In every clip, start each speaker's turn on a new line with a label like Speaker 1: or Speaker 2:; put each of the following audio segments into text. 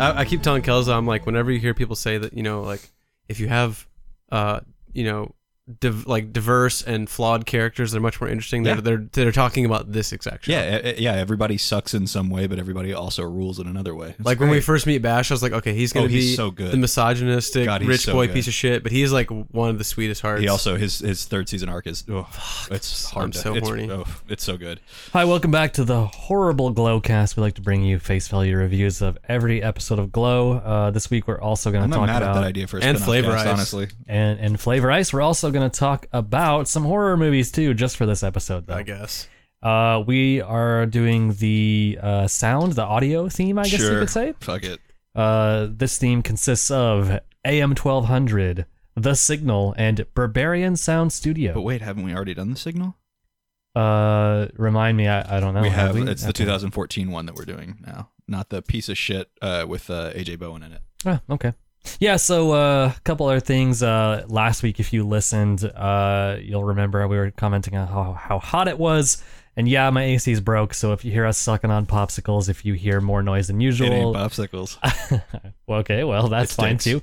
Speaker 1: I, I keep telling Kelza, I'm like, whenever you hear people say that, you know, like if you have, uh, you know, div- like diverse and flawed characters, they're much more interesting.
Speaker 2: Yeah.
Speaker 1: They're, they're they're talking about this exact show.
Speaker 2: Yeah, yeah. Everybody sucks in some way, but everybody also rules in another way. It's
Speaker 1: Like when we first meet Bash, I was like, okay, he's gonna
Speaker 2: Oh, he's
Speaker 1: be
Speaker 2: so good.
Speaker 1: the misogynistic
Speaker 2: God,
Speaker 1: rich
Speaker 2: so
Speaker 1: boy
Speaker 2: good.
Speaker 1: piece of shit, but he's like one of the sweetest hearts.
Speaker 2: he also his his third season arc is oh, it's hard.
Speaker 1: I'm
Speaker 2: to,
Speaker 1: so
Speaker 2: it's,
Speaker 1: horny.
Speaker 2: Oh, it's so good.
Speaker 3: Hi, welcome back to the horrible Glowcast. We like to bring you face value reviews of every episode of Glow. Uh, this week we're also going
Speaker 2: I'm
Speaker 3: to talk
Speaker 2: mad
Speaker 3: about
Speaker 2: at that idea for a
Speaker 1: and Flavor
Speaker 2: cast,
Speaker 1: Ice.
Speaker 2: honestly.
Speaker 3: and and Flavor Ice. We're also going to talk about some horror movies too, just for this episode. Though.
Speaker 1: I guess.
Speaker 3: Uh, we are doing the uh, sound, the audio theme, I guess you
Speaker 2: sure.
Speaker 3: could say.
Speaker 2: Fuck it.
Speaker 3: Uh, this theme consists of AM 1200, The Signal, and Berberian Sound Studio.
Speaker 2: But wait, haven't we already done the signal?
Speaker 3: Uh, remind me, I, I don't know.
Speaker 2: we have.
Speaker 3: we?
Speaker 2: It's the
Speaker 3: Okay.
Speaker 2: 2014 one that we're doing now, not the piece of shit uh, with uh, AJ Bowen in it.
Speaker 3: Oh, okay. Yeah, so uh, a couple other things. Uh, last week, if you listened, uh, you'll remember we were commenting on how, how hot it was. And yeah, my AC's broke, so if you hear us sucking on popsicles, if you hear more noise than
Speaker 2: It
Speaker 3: usual,
Speaker 2: popsicles.
Speaker 3: okay, well that's
Speaker 2: It
Speaker 3: fine too.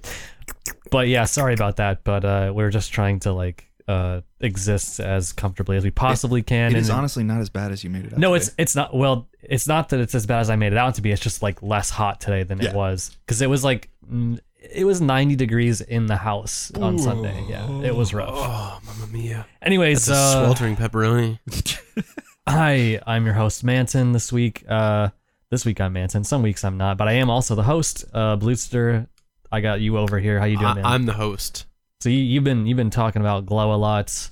Speaker 3: But yeah, sorry about that. But uh, we're just trying to like uh, exist as comfortably as we possibly can.
Speaker 2: it is honestly not as bad as you made it. out
Speaker 3: no,
Speaker 2: to
Speaker 3: it's
Speaker 2: be.
Speaker 3: it's not. Well, it's not that it's as bad as I made it out to be. It's just like less hot today than
Speaker 2: Yeah.
Speaker 3: it was because it was like it was 90 degrees in the house on Sunday. Yeah, it was rough.
Speaker 1: Oh, mamma mia!
Speaker 3: Anyways,
Speaker 1: That's a
Speaker 3: uh,
Speaker 1: sweltering pepperoni.
Speaker 3: hi, I'm your host Manton. This week, uh, this week I'm Manton. Some weeks I'm not, but I am also the host. Uh, Bluester, I got you over here. How you doing,
Speaker 1: I,
Speaker 3: man?
Speaker 1: I'm the host.
Speaker 3: so you, you've been you've been talking about Glow a lot.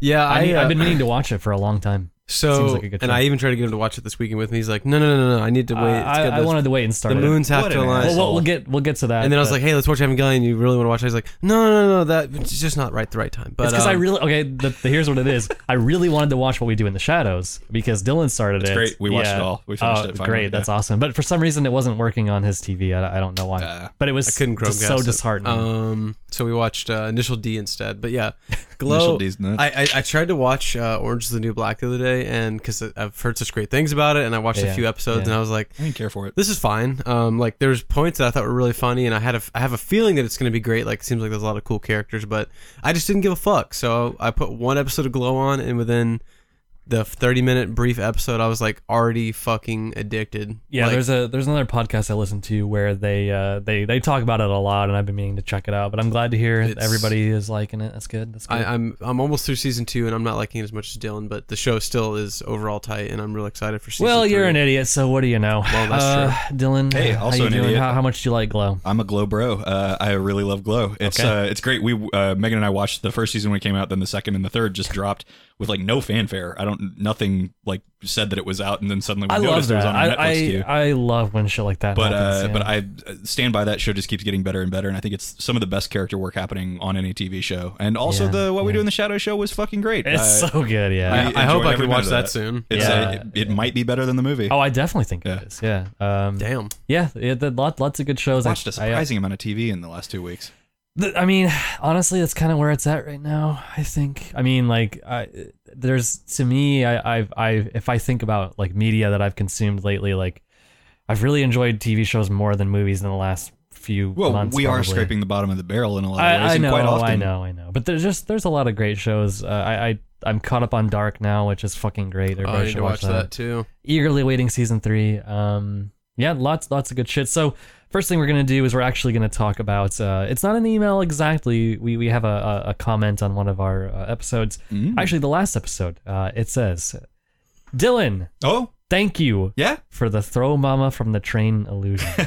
Speaker 1: Yeah,
Speaker 3: I,
Speaker 1: I, uh,
Speaker 3: have been meaning to watch it for a long time.
Speaker 1: So,
Speaker 3: like
Speaker 1: and
Speaker 3: show.
Speaker 1: I even tried to get him to watch it this weekend with me. He's like, no, no, no, no, no. I need to wait. It's
Speaker 3: I. I
Speaker 1: The-
Speaker 3: wanted to wait and start
Speaker 1: the
Speaker 3: it.
Speaker 1: moons have
Speaker 2: What
Speaker 1: to align.
Speaker 3: Well, we'll, we'll get we'll get to that.
Speaker 1: and then I was like, hey, let's watch Evangelion. You really want to watch it? He's like, no, no, no, no. That it's just not right the right time. But
Speaker 3: it's because I
Speaker 1: um,
Speaker 3: really okay. The, the, here's what it is. I really wanted to watch what we do in the shadows because Dylan started
Speaker 2: It's
Speaker 3: it.
Speaker 2: great. We watched
Speaker 3: Yeah.
Speaker 2: it all. We finished
Speaker 3: oh,
Speaker 2: it. Finally.
Speaker 3: Great, that's awesome. But for some reason, it wasn't working on his TV. I, I don't know why.
Speaker 2: Uh,
Speaker 3: but it was
Speaker 1: I couldn't
Speaker 3: just so
Speaker 1: it.
Speaker 3: disheartening.
Speaker 1: Um, so we watched uh, Initial D instead. But yeah, Glow.
Speaker 2: Initial D's nuts.
Speaker 1: I, I I tried to watch uh, Orange is the New Black the other day, and because I've heard such great things about it, and I watched
Speaker 3: Yeah,
Speaker 1: a few episodes,
Speaker 3: yeah.
Speaker 1: and I was like,
Speaker 2: I didn't care for it.
Speaker 1: this is fine. Um, like there's points that I thought were really funny, and I had a, I have a feeling that it's going to be great. Like it seems like there's a lot of cool characters, but I just didn't give a fuck. So I put one episode of Glow on, and within the 30 minute brief episode, I was like already fucking addicted.
Speaker 3: yeah,
Speaker 1: Like,
Speaker 3: there's a there's another podcast I listen to where they uh they they talk about it a lot, and I've been meaning to check it out. But I'm glad to hear
Speaker 1: It's-
Speaker 3: everybody is liking it. That's good. That's good.
Speaker 1: I, I'm I'm almost through season two, and I'm not liking it as much as Dylan, but the show still is overall tight, and I'm real excited for season.
Speaker 3: well, you're an idiot, so what do you know?
Speaker 1: Well, that's
Speaker 3: uh, Dylan,
Speaker 2: Hey,
Speaker 3: how
Speaker 2: also
Speaker 3: you
Speaker 2: an
Speaker 3: doing?
Speaker 2: idiot.
Speaker 3: How, how much do you like Glow?
Speaker 2: I'm a Glow bro. Uh, I really love Glow. It's
Speaker 3: Okay.
Speaker 2: uh, it's great. We uh, Megan and I watched the first season when it came out, then the second and the third just dropped with like no fanfare. I don't nothing like said that it was out, and then suddenly we
Speaker 3: I love
Speaker 2: noticed it was
Speaker 3: that.
Speaker 2: on our
Speaker 3: I,
Speaker 2: Netflix queue.
Speaker 3: I, I love when shit like that
Speaker 2: But
Speaker 3: happens.
Speaker 2: uh,
Speaker 3: yeah.
Speaker 2: but I uh, stand by that show. Just keeps getting better and better, and I think it's some of the best character work happening on any TV show. And also
Speaker 3: Yeah,
Speaker 2: the what we do in the Shadow show was fucking great.
Speaker 3: It's
Speaker 2: Uh,
Speaker 3: so good, yeah.
Speaker 1: I, I hope I can watch that,
Speaker 2: that.
Speaker 1: soon.
Speaker 2: It's
Speaker 3: Yeah.
Speaker 2: uh, it, it might be better than the movie.
Speaker 3: oh, I definitely think
Speaker 2: Yeah.
Speaker 3: it is. Yeah. Um,
Speaker 1: Damn.
Speaker 3: yeah. Yeah. The, lot, lots of good shows. I-
Speaker 2: watched a
Speaker 3: I,
Speaker 2: surprising amount of TV in the last two weeks.
Speaker 3: I mean, honestly, that's kind of where it's at right now. I think. I mean, like, I, there's to me, I, I've, I, if I think about like media that I've consumed lately, like, I've really enjoyed TV shows more than movies in the last few
Speaker 2: Well,
Speaker 3: months.
Speaker 2: we are
Speaker 3: probably.
Speaker 2: scraping the bottom of the barrel in a lot of ways,
Speaker 3: I, I
Speaker 2: and
Speaker 3: know,
Speaker 2: quite often.
Speaker 3: I know, I know. But there's just there's a lot of great shows. Uh, I, I I'm caught up on Dark now, which is fucking great.
Speaker 1: Oh,
Speaker 3: Everybody
Speaker 1: I need
Speaker 3: should
Speaker 1: to watch
Speaker 3: watch
Speaker 1: that too.
Speaker 3: Eagerly waiting season three. Um, yeah, lots lots of good shit. So first thing we're gonna do is we're actually gonna talk about. Uh, it's not an email exactly. We we have a, a, a comment on one of our uh, episodes.
Speaker 2: Mm.
Speaker 3: Actually, the last episode. Uh, it says, Dylan,
Speaker 2: Oh,
Speaker 3: thank you
Speaker 2: yeah.
Speaker 3: for the throw mama from the train illusion.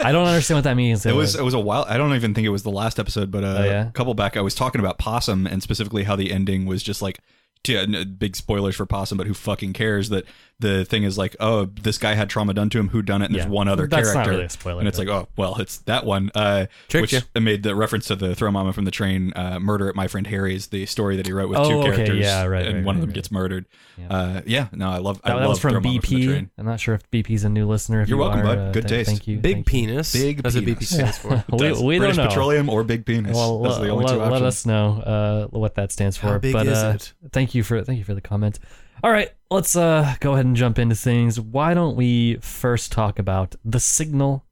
Speaker 3: I don't understand what that means.
Speaker 2: It was it was a while. I don't even think it was the last episode, but uh,
Speaker 3: Oh, yeah?
Speaker 2: a couple back, I was talking about Possum and specifically how the ending was just like. To, big spoilers for Possum, but who fucking cares? That the thing is like, oh, this guy had trauma done to him. Who done it? And
Speaker 3: Yeah.
Speaker 2: there's one other
Speaker 3: That's not
Speaker 2: character,
Speaker 3: really a spoiler,
Speaker 2: and it's like, oh, well, it's that one. Uh,
Speaker 1: Tricked
Speaker 2: which
Speaker 1: ya.
Speaker 2: made the reference to the throw mama from the train, uh, murder at my friend Harry's, the story that he wrote with
Speaker 3: Oh,
Speaker 2: two
Speaker 3: okay,
Speaker 2: characters,
Speaker 3: yeah, right,
Speaker 2: and
Speaker 3: right,
Speaker 2: one of them
Speaker 3: right.
Speaker 2: gets murdered.
Speaker 3: Yeah.
Speaker 2: Uh, yeah, no, I love.
Speaker 3: That,
Speaker 2: I
Speaker 3: that
Speaker 2: love
Speaker 3: was from
Speaker 2: Throw Mama from the
Speaker 3: BP.
Speaker 2: Train.
Speaker 3: I'm not sure if BP's a new listener. If
Speaker 2: You're
Speaker 3: you
Speaker 2: welcome,
Speaker 3: are,
Speaker 2: bud.
Speaker 3: uh,
Speaker 2: Good
Speaker 3: th-
Speaker 2: taste.
Speaker 3: Thank you.
Speaker 1: Big
Speaker 3: thank you.
Speaker 1: penis.
Speaker 2: Big
Speaker 1: That's what. BP stands for.
Speaker 3: We, we
Speaker 2: British
Speaker 3: don't know.
Speaker 2: Petroleum or Big Penis.
Speaker 3: Well,
Speaker 2: That's the
Speaker 3: let,
Speaker 2: only two
Speaker 3: let, let
Speaker 2: options.
Speaker 3: us know uh, what that stands for.
Speaker 1: How big
Speaker 3: but
Speaker 1: is
Speaker 3: uh,
Speaker 1: it?
Speaker 3: thank you for thank you for the comment. All right, let's uh, go ahead and jump into things. Why don't we first talk about the signal?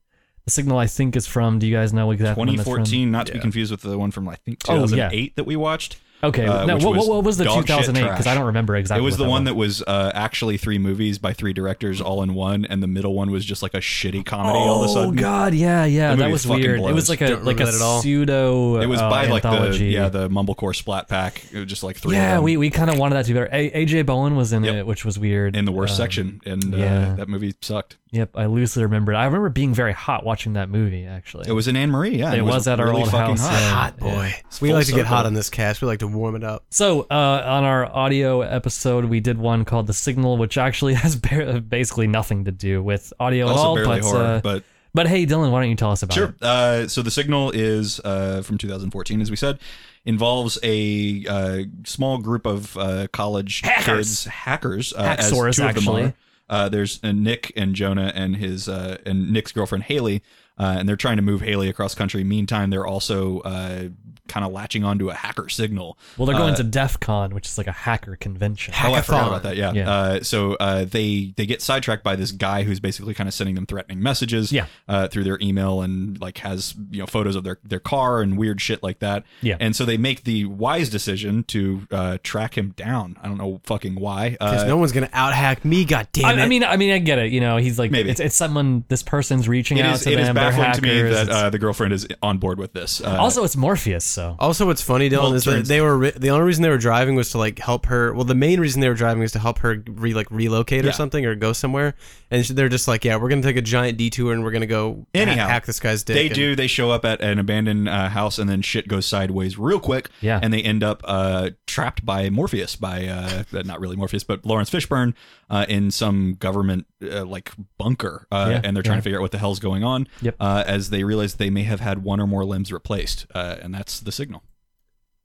Speaker 3: The The signal I think is from. Do you guys know exactly? when from?
Speaker 2: 2014, not to be confused with the one from I think
Speaker 3: Oh, yeah.
Speaker 2: 2008 that we watched.
Speaker 3: Okay.
Speaker 2: uh,
Speaker 3: no, what,
Speaker 2: was
Speaker 3: what was the 2008? Because I don't remember exactly.
Speaker 2: it was the one that was uh, actually three movies by three directors all in one, and the middle one was just like a shitty comedy all of a
Speaker 3: Oh
Speaker 2: sudden.
Speaker 3: God, yeah, yeah,
Speaker 2: The
Speaker 3: that was
Speaker 2: fucking
Speaker 3: weird. It was like a
Speaker 1: Don't
Speaker 3: like a
Speaker 1: that at all.
Speaker 3: pseudo.
Speaker 2: It was
Speaker 3: uh,
Speaker 2: by like
Speaker 3: anthology.
Speaker 2: the yeah the Mumblecore splat pack. It was just like three. of
Speaker 3: yeah,
Speaker 2: them
Speaker 3: we, we kind of wanted that to be better. A- AJ Bowen was in
Speaker 2: Yep.
Speaker 3: it, which was weird.
Speaker 2: in the worst
Speaker 3: Um,
Speaker 2: section, and
Speaker 3: yeah.
Speaker 2: uh, that movie sucked.
Speaker 3: Yep, I loosely remember. it. I remember being very hot watching that movie. Actually,
Speaker 2: It was in Anne Marie, yeah.
Speaker 3: It
Speaker 2: and
Speaker 3: was at our
Speaker 2: really
Speaker 3: old
Speaker 2: fucking
Speaker 3: house,
Speaker 2: hot.
Speaker 3: yeah.
Speaker 1: Hot boy.
Speaker 2: It's
Speaker 1: We like to get hot on this cast. We like to warm it up.
Speaker 3: So uh, on our audio episode, we did one called "The Signal," which actually has ba- basically nothing to do with audio at all.
Speaker 2: barely
Speaker 3: But,
Speaker 2: horror,
Speaker 3: uh,
Speaker 2: but
Speaker 3: but hey, Dylan, why don't you tell us about
Speaker 2: Sure.
Speaker 3: it?
Speaker 2: Uh, so the signal is uh, from 2014, as we said, involves a uh, small group of uh, college
Speaker 3: Hackers.
Speaker 2: kids, hackers. Uh, as
Speaker 3: Hacksaurs,
Speaker 2: two of them
Speaker 3: actually.
Speaker 2: are. Uh, there's uh, Nick and Jonah and his uh, and Nick's girlfriend Haley, uh, and they're trying to move Haley across country. Meantime, they're also uh, kind of latching onto a hacker signal.
Speaker 3: Well, they're going
Speaker 2: Uh,
Speaker 3: to DEF CON, which is like a hacker convention.
Speaker 2: Oh, I forgot about that. Yeah.
Speaker 3: Yeah.
Speaker 2: Uh, so uh, they they get sidetracked by this guy who's basically kind of sending them threatening messages.
Speaker 3: Yeah.
Speaker 2: Uh, through their email and like has you know photos of their their car and weird shit like that.
Speaker 3: Yeah.
Speaker 2: And so they make the wise decision to uh, track him down. I don't know fucking why.
Speaker 1: Because
Speaker 2: Uh,
Speaker 1: no one's gonna out hack me. God damn
Speaker 3: I,
Speaker 1: it!
Speaker 3: I mean, I mean, I get it. You know, he's like,
Speaker 2: Maybe.
Speaker 3: it's, it's someone. This person's reaching
Speaker 2: it
Speaker 3: out
Speaker 2: is
Speaker 3: to
Speaker 2: it is
Speaker 3: them. They're
Speaker 2: baffling to me that uh, the girlfriend is on board with this. Uh,
Speaker 3: also, it's Morpheus. So
Speaker 1: Also, what's funny, Dylan,
Speaker 2: Well,
Speaker 1: is that
Speaker 2: turns-
Speaker 1: they were ri- the only reason they were driving was to like help her. Well, the main reason they were driving was to help her re like relocate
Speaker 2: Yeah.
Speaker 1: or something or go somewhere. And sh- they're just like, yeah, we're gonna take a giant detour and we're gonna go ha-
Speaker 2: Anyhow,
Speaker 1: hack this guy's dick.
Speaker 2: They
Speaker 1: and-
Speaker 2: do. They show up at an abandoned uh, house, and then shit goes sideways real quick.
Speaker 3: Yeah.
Speaker 2: and they end up uh, trapped by Morpheus, by uh, not really Morpheus, but Laurence Fishburne, uh, in some government uh, like bunker, uh,
Speaker 3: Yeah,
Speaker 2: and they're trying
Speaker 3: yeah.
Speaker 2: to figure out what the hell's going on.
Speaker 3: Yep.
Speaker 2: Uh, as they realize they may have had one or more limbs replaced, uh, and that's the signal.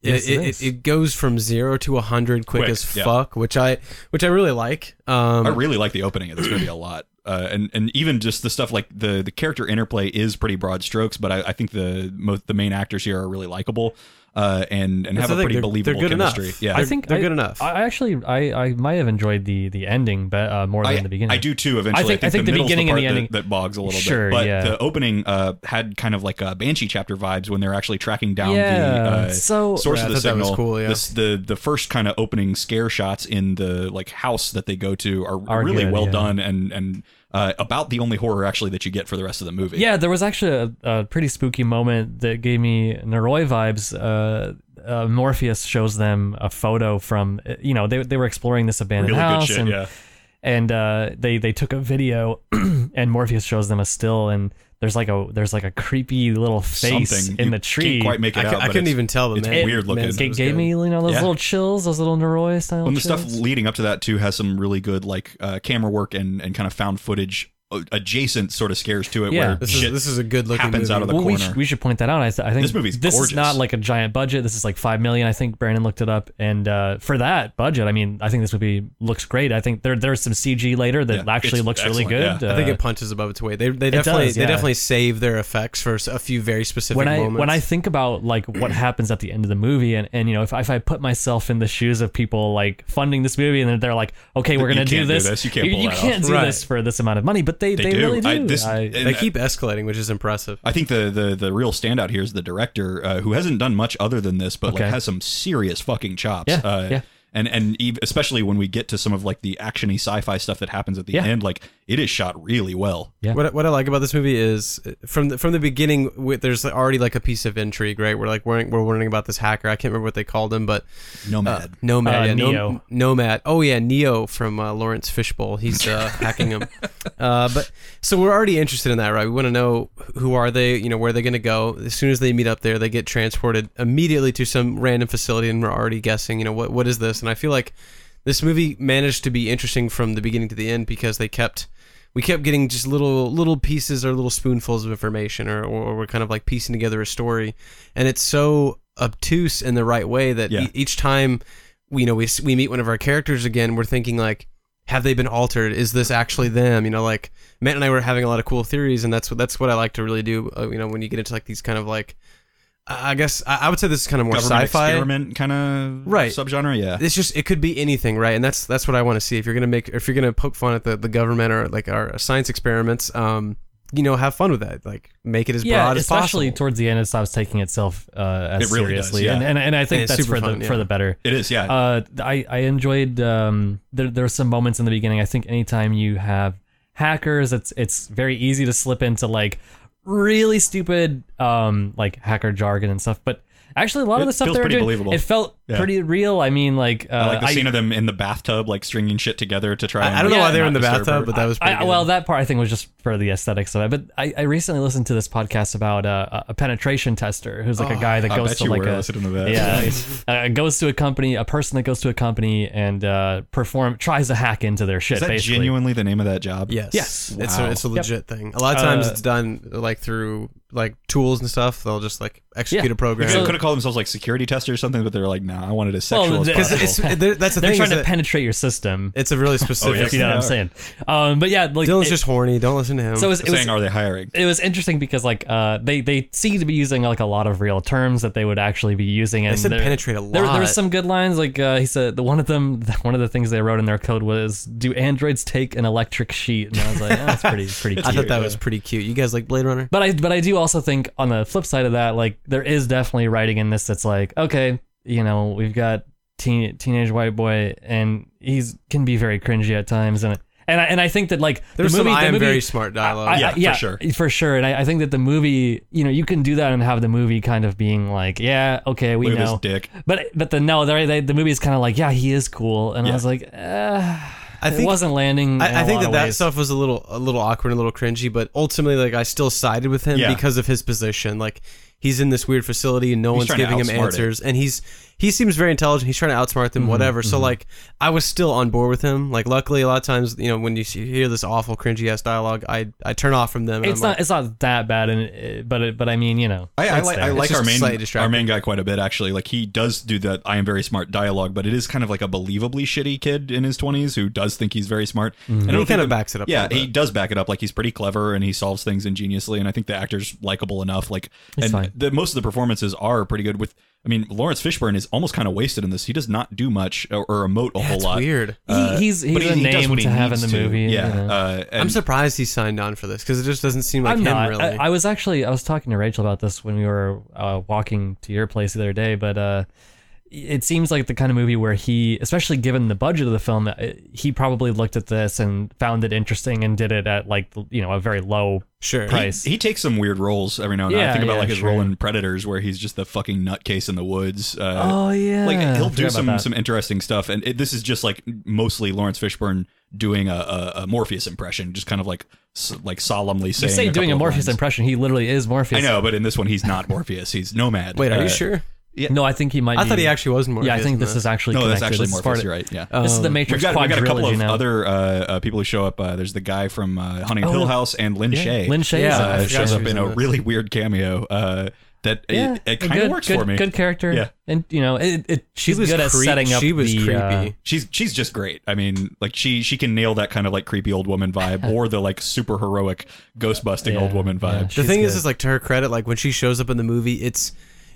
Speaker 3: Yes,
Speaker 1: it,
Speaker 3: it
Speaker 1: it,
Speaker 3: is.
Speaker 1: it, it goes from zero to a hundred quick,
Speaker 2: Quick,
Speaker 1: as
Speaker 2: yeah.
Speaker 1: fuck, which I which I really like. Um,
Speaker 2: I really like the opening of this movie a lot. Uh, and and even just the stuff like the the character interplay is pretty broad strokes, but I, I think the most the main actors here are really likable, uh, and and
Speaker 1: That's
Speaker 2: have a pretty
Speaker 1: they're-
Speaker 2: believable
Speaker 1: they're good
Speaker 2: chemistry.
Speaker 1: enough.
Speaker 2: Yeah,
Speaker 3: I think
Speaker 1: they're
Speaker 3: I-
Speaker 1: good enough.
Speaker 3: I actually, I, I might have enjoyed the the ending, but uh, more
Speaker 2: I,
Speaker 3: than the beginning.
Speaker 2: I do too. Eventually,
Speaker 3: I think- I think the
Speaker 2: middle's
Speaker 3: beginning and
Speaker 2: part
Speaker 3: the ending-
Speaker 2: that, that bogs a little
Speaker 3: Sure,
Speaker 2: bit. But
Speaker 3: yeah.
Speaker 2: the opening uh, had kind of like a Banshee chapter vibes when they're actually tracking down
Speaker 3: Yeah,
Speaker 2: the uh,
Speaker 3: so-
Speaker 2: source
Speaker 1: Yeah,
Speaker 2: of the
Speaker 1: thought that was
Speaker 2: signal.
Speaker 1: cool, yeah.
Speaker 2: This- the the first kind of opening scare shots in the like house that they go to are,
Speaker 3: Are
Speaker 2: really
Speaker 3: good,
Speaker 2: well
Speaker 3: yeah.
Speaker 2: done and and uh, about the only horror actually that you get for the rest of the movie.
Speaker 3: Yeah, there was actually a, a pretty spooky moment that gave me Noroi vibes. Uh, uh, Morpheus shows them a photo from, you know, they, they were exploring this abandoned
Speaker 2: really good
Speaker 3: house,
Speaker 2: shit.
Speaker 3: and
Speaker 2: yeah,
Speaker 3: and uh, they they took a video, and Morpheus shows them a still, and there's like a there's like a creepy little face
Speaker 2: Something.
Speaker 3: in
Speaker 2: You
Speaker 3: the tree.
Speaker 2: Can't quite make it
Speaker 1: I,
Speaker 2: out.
Speaker 1: cou- I couldn't even tell the
Speaker 2: it's
Speaker 1: man.
Speaker 2: weird looking.
Speaker 1: man's-
Speaker 3: It gave
Speaker 1: good.
Speaker 3: me you know those
Speaker 2: Yeah.
Speaker 3: little chills, those little Noroi style.
Speaker 2: When the
Speaker 3: chills.
Speaker 2: stuff leading up to that too has some really good like uh, camera work and, and kind of found footage adjacent sort of scares to it
Speaker 3: Yeah.
Speaker 2: where
Speaker 1: This
Speaker 2: shit
Speaker 1: is this is a good looking
Speaker 2: happens
Speaker 1: movie.
Speaker 2: out of the
Speaker 3: well, we
Speaker 2: corner.
Speaker 3: we should point that out. I, th- I think
Speaker 2: This movie's
Speaker 3: this
Speaker 2: gorgeous.
Speaker 3: is not like a giant budget. This is like five million. I think Brandon looked it up, and uh, for that budget, I mean, I think this movie looks great. I think there there's some CG later that
Speaker 2: Yeah,
Speaker 3: actually
Speaker 2: it's
Speaker 3: looks really good.
Speaker 2: yeah.
Speaker 1: I think
Speaker 3: Uh,
Speaker 1: it punches above its weight. They they definitely
Speaker 3: does,
Speaker 1: they definitely save their effects for a few very specific
Speaker 3: when I
Speaker 1: moments.
Speaker 3: when I think about like what happens at the end of the movie, and, and you know if, if I put myself in the shoes of people like funding this movie, and then they're like, okay, we're gonna do
Speaker 2: can't do
Speaker 3: this.
Speaker 2: this. You can't
Speaker 3: You, you can't
Speaker 2: off.
Speaker 3: do
Speaker 1: Right.
Speaker 3: this for this amount of money, but they
Speaker 2: They
Speaker 3: they,
Speaker 2: do.
Speaker 3: really do.
Speaker 2: I- this-
Speaker 3: I-
Speaker 2: and-
Speaker 1: they keep escalating, which is impressive.
Speaker 2: I think the, the the real standout here is the director uh, who hasn't done much other than this, but
Speaker 3: Okay.
Speaker 2: like has some serious fucking chops.
Speaker 3: Yeah,
Speaker 2: uh,
Speaker 3: yeah.
Speaker 2: And and ev- especially when we get to some of like the actiony sci-fi stuff that happens at the
Speaker 3: Yeah.
Speaker 2: end, like it is shot really well.
Speaker 3: Yeah.
Speaker 1: What I- what I like about this movie is uh, from the, from the beginning, wi- there's already like a piece of intrigue, right? We're like we're, we're learning about this hacker. I can't remember what they called him, but
Speaker 2: Nomad.
Speaker 1: uh, Nomad,
Speaker 3: Uh,
Speaker 1: yeah, Nom-
Speaker 3: Neo.
Speaker 1: Nomad. Oh yeah, Neo from uh, Lawrence Fishbowl. He's uh, hacking him. Uh, but so we're already interested in that, right? We want to know who are they? You know, where are they going to go? As soon as they meet up there, they get transported immediately to some random facility, and we're already guessing. You know, what what is this? And I feel like this movie managed to be interesting from the beginning to the end because they kept we kept getting just little little pieces or little spoonfuls of information or, or we're kind of like piecing together a story. And it's so obtuse in the right way that
Speaker 2: Yeah.
Speaker 1: e- each time we you know we, we meet one of our characters again we're thinking like have they been altered? Is this actually them? You know like matt and i were having a lot of cool theories and that's what that's what i like to really do uh, you know when you get into like these kind of like i I guess i, I would say this is kind of more
Speaker 2: Government
Speaker 1: sci-fi
Speaker 2: experiment kind of
Speaker 1: Right.
Speaker 2: subgenre. Yeah.
Speaker 1: it's just it could be anything right and that's that's what i want to see if you're gonna make if you're gonna poke fun at the, the government or like our science experiments um you know have fun with that. Like make it as
Speaker 3: yeah,
Speaker 1: broad as possible.
Speaker 3: especially towards the end, it stops taking itself uh, as
Speaker 2: It really does,
Speaker 3: seriously,
Speaker 2: yeah.
Speaker 3: and, and and I think
Speaker 1: And
Speaker 3: that's
Speaker 1: super
Speaker 3: for
Speaker 1: fun,
Speaker 3: the
Speaker 1: yeah.
Speaker 3: for the better.
Speaker 2: It is, yeah.
Speaker 3: Uh, I I enjoyed. Um, there there were some moments in the beginning. I think anytime you have hackers, it's it's very easy to slip into like really stupid um like hacker jargon and stuff. But actually, a lot
Speaker 2: It
Speaker 3: of the stuff
Speaker 2: feels
Speaker 3: they were doing,
Speaker 2: believable.
Speaker 3: it felt
Speaker 2: Yeah.
Speaker 3: pretty real. I mean, like uh,
Speaker 2: I like the scene of them in the bathtub, like stringing shit together to try.
Speaker 1: I,
Speaker 2: and,
Speaker 1: I don't know
Speaker 3: Yeah,
Speaker 1: why they were in the bathtub,
Speaker 2: her.
Speaker 1: but that was pretty
Speaker 3: I,
Speaker 1: good.
Speaker 3: well, that part I think was just for the aesthetics of it. But I, I recently listened to this podcast about uh, a penetration tester who's like a guy that
Speaker 2: I
Speaker 3: goes
Speaker 2: bet
Speaker 3: to
Speaker 2: you
Speaker 3: like
Speaker 2: were
Speaker 3: a
Speaker 2: listening to that.
Speaker 3: yeah uh, goes to a company, a person that goes to a company and uh, perform tries to hack into their shit.
Speaker 2: Is that
Speaker 3: basically.
Speaker 2: genuinely the name of that job?
Speaker 1: Yes.
Speaker 3: Yes.
Speaker 1: It's a, it's a
Speaker 3: Yep.
Speaker 1: legit thing. A lot of times
Speaker 3: Uh,
Speaker 1: it's done like through like tools and stuff. They'll just like execute
Speaker 3: Yeah.
Speaker 1: a program.
Speaker 2: They
Speaker 3: So-
Speaker 2: could have called themselves like security tester or something, but they're like, nah, I wanted a sexual
Speaker 3: Well,
Speaker 2: as
Speaker 3: the-
Speaker 1: Because
Speaker 2: possible.
Speaker 1: it's there- that's the
Speaker 3: They're
Speaker 1: thing.
Speaker 3: trying
Speaker 1: is
Speaker 3: to
Speaker 1: that
Speaker 3: penetrate your system.
Speaker 1: it's a really specific.
Speaker 2: yes.
Speaker 3: if you know what I'm saying. Um, but yeah, like
Speaker 1: Dylan's
Speaker 3: it,
Speaker 1: just horny. Don't listen to him.
Speaker 3: so it was, it was
Speaker 2: saying, are they hiring?
Speaker 3: it was interesting because like uh they they seem to be using like a lot of real terms that they would actually be using and
Speaker 1: they said
Speaker 3: there-
Speaker 1: penetrate a lot.
Speaker 3: there, there were some good lines like uh, he said the one of them one of the things they wrote in their code was do androids take an electric sheet and I was like oh, that's pretty pretty
Speaker 1: I
Speaker 3: cute
Speaker 1: thought that was pretty cute. You guys like Blade Runner?
Speaker 3: but I but I do also think on the flip side of that like there is definitely writing in this that's like okay you know we've got teen, teenage white boy and he's can be very cringy at times and and I, and I think that like
Speaker 1: There's
Speaker 3: the
Speaker 1: some
Speaker 3: movie,
Speaker 1: I
Speaker 3: the
Speaker 1: am
Speaker 3: movie,
Speaker 1: very smart dialogue.
Speaker 3: I- I-
Speaker 2: Yeah, for sure.
Speaker 3: for sure. And I, I think that the movie, you know, you can do that and have the movie kind of being like, yeah, okay, we
Speaker 2: Look
Speaker 3: know.
Speaker 2: dick.
Speaker 3: But but the no, they, they, the movie is kind of like, yeah, he is cool, and I was like, uh,
Speaker 1: I
Speaker 3: it
Speaker 1: think
Speaker 3: wasn't landing. in
Speaker 1: I, think that that
Speaker 3: ways.
Speaker 1: stuff was a little a little awkward, and a little cringy, but ultimately, like I still sided with him
Speaker 2: Yeah.
Speaker 1: because of his position. Like he's in this weird facility, and no
Speaker 2: He's
Speaker 1: one's giving him
Speaker 2: outsmart it.
Speaker 1: answers, and he's he seems very intelligent. He's trying to outsmart them, mm-hmm, whatever. So mm-hmm. like I was still on board with him. Like luckily, a lot of times, you know, when you hear this awful cringy ass dialogue, I I turn off from them. and
Speaker 3: It's
Speaker 1: I'm
Speaker 3: not it's not that bad, and uh, but it, but I mean, you know,
Speaker 2: I, I like,
Speaker 3: there.
Speaker 2: I like our main our main guy quite a bit actually. Like he does do that. I am very smart dialogue, but it is kind of like a believably shitty kid in his twenties who does think he's very smart. Mm-hmm. And I
Speaker 1: He kind of backs it up.
Speaker 2: Yeah, he does back it up. Like he's pretty clever and he solves things ingeniously. And I think the actor's likable enough. Like,
Speaker 3: He's
Speaker 2: and
Speaker 3: fine.
Speaker 2: the most of the performances are pretty good. With I mean, Laurence Fishburne is almost kind of wasted in this. He does not do much or, or emote a
Speaker 1: Yeah,
Speaker 2: whole
Speaker 1: it's
Speaker 2: lot.
Speaker 1: weird.
Speaker 2: Uh,
Speaker 3: He- he's he's
Speaker 2: but
Speaker 3: a
Speaker 2: he, he does
Speaker 3: name
Speaker 2: what he
Speaker 3: to have in
Speaker 2: needs
Speaker 3: the
Speaker 2: to.
Speaker 3: movie.
Speaker 2: Yeah,
Speaker 3: you know.
Speaker 2: uh, and
Speaker 1: I'm surprised he signed on for this because it just doesn't seem like
Speaker 3: I'm
Speaker 1: him
Speaker 3: not.
Speaker 1: really.
Speaker 3: I, I was actually I was talking to Rachel about this when we were uh, walking to your place the other day, but uh, it seems like the kind of movie where he, especially given the budget of the film, uh, he probably looked at this and found it interesting and did it at like you know a very low
Speaker 1: sure.
Speaker 3: price.
Speaker 2: He takes some weird roles every now and then. I think about
Speaker 3: yeah,
Speaker 2: like his
Speaker 3: sure.
Speaker 2: role in Predators, where he's just the fucking nutcase in the woods. Uh,
Speaker 3: oh yeah,
Speaker 2: like he'll do some some interesting stuff, and it, this is just like mostly Laurence Fishburne doing a, a, a Morpheus impression, just kind of like s- like solemnly saying.
Speaker 3: You
Speaker 2: saying.
Speaker 3: say doing a Morpheus
Speaker 2: lines.
Speaker 3: impression. He literally is Morpheus.
Speaker 2: I know, but in this one, he's not Morpheus. He's Nomad.
Speaker 1: Wait, are
Speaker 2: Uh,
Speaker 1: you sure?
Speaker 3: No, I think he might.
Speaker 1: I
Speaker 3: be,
Speaker 1: thought he actually was more.
Speaker 3: Yeah, I think this is actually.
Speaker 2: No, that's
Speaker 3: connected.
Speaker 2: actually
Speaker 3: This is part
Speaker 2: Morpheus.
Speaker 3: of-
Speaker 2: You're right. Yeah.
Speaker 3: This is the
Speaker 1: Um,
Speaker 3: Matrix
Speaker 2: We've got, we've got a couple of
Speaker 3: now.
Speaker 2: other uh, uh, people who show up. Uh, there's the guy from uh, Hunting
Speaker 3: Oh,
Speaker 2: Hill. House and Lynn
Speaker 3: yeah.
Speaker 2: Shay.
Speaker 3: Lin Shaye
Speaker 1: Yeah,
Speaker 3: is in
Speaker 1: I
Speaker 2: uh,
Speaker 3: it.
Speaker 2: shows up in
Speaker 1: in
Speaker 2: a really weird cameo. Uh, that
Speaker 3: Yeah,
Speaker 2: it, it kind of works
Speaker 3: good,
Speaker 2: for me.
Speaker 3: Good character.
Speaker 2: Yeah.
Speaker 3: and you know, it, it she's
Speaker 1: was
Speaker 3: good at
Speaker 1: creep-
Speaker 3: setting up.
Speaker 1: she was
Speaker 3: the,
Speaker 1: creepy.
Speaker 3: uh,
Speaker 2: She's she's just great. I mean, like she she can nail that kind of like creepy old woman vibe, or the like super heroic ghost busting
Speaker 3: Yeah,
Speaker 2: old woman
Speaker 3: yeah.
Speaker 2: vibe.
Speaker 1: the
Speaker 3: She's
Speaker 1: thing is, is like to her credit, like when she shows up in the movie, it's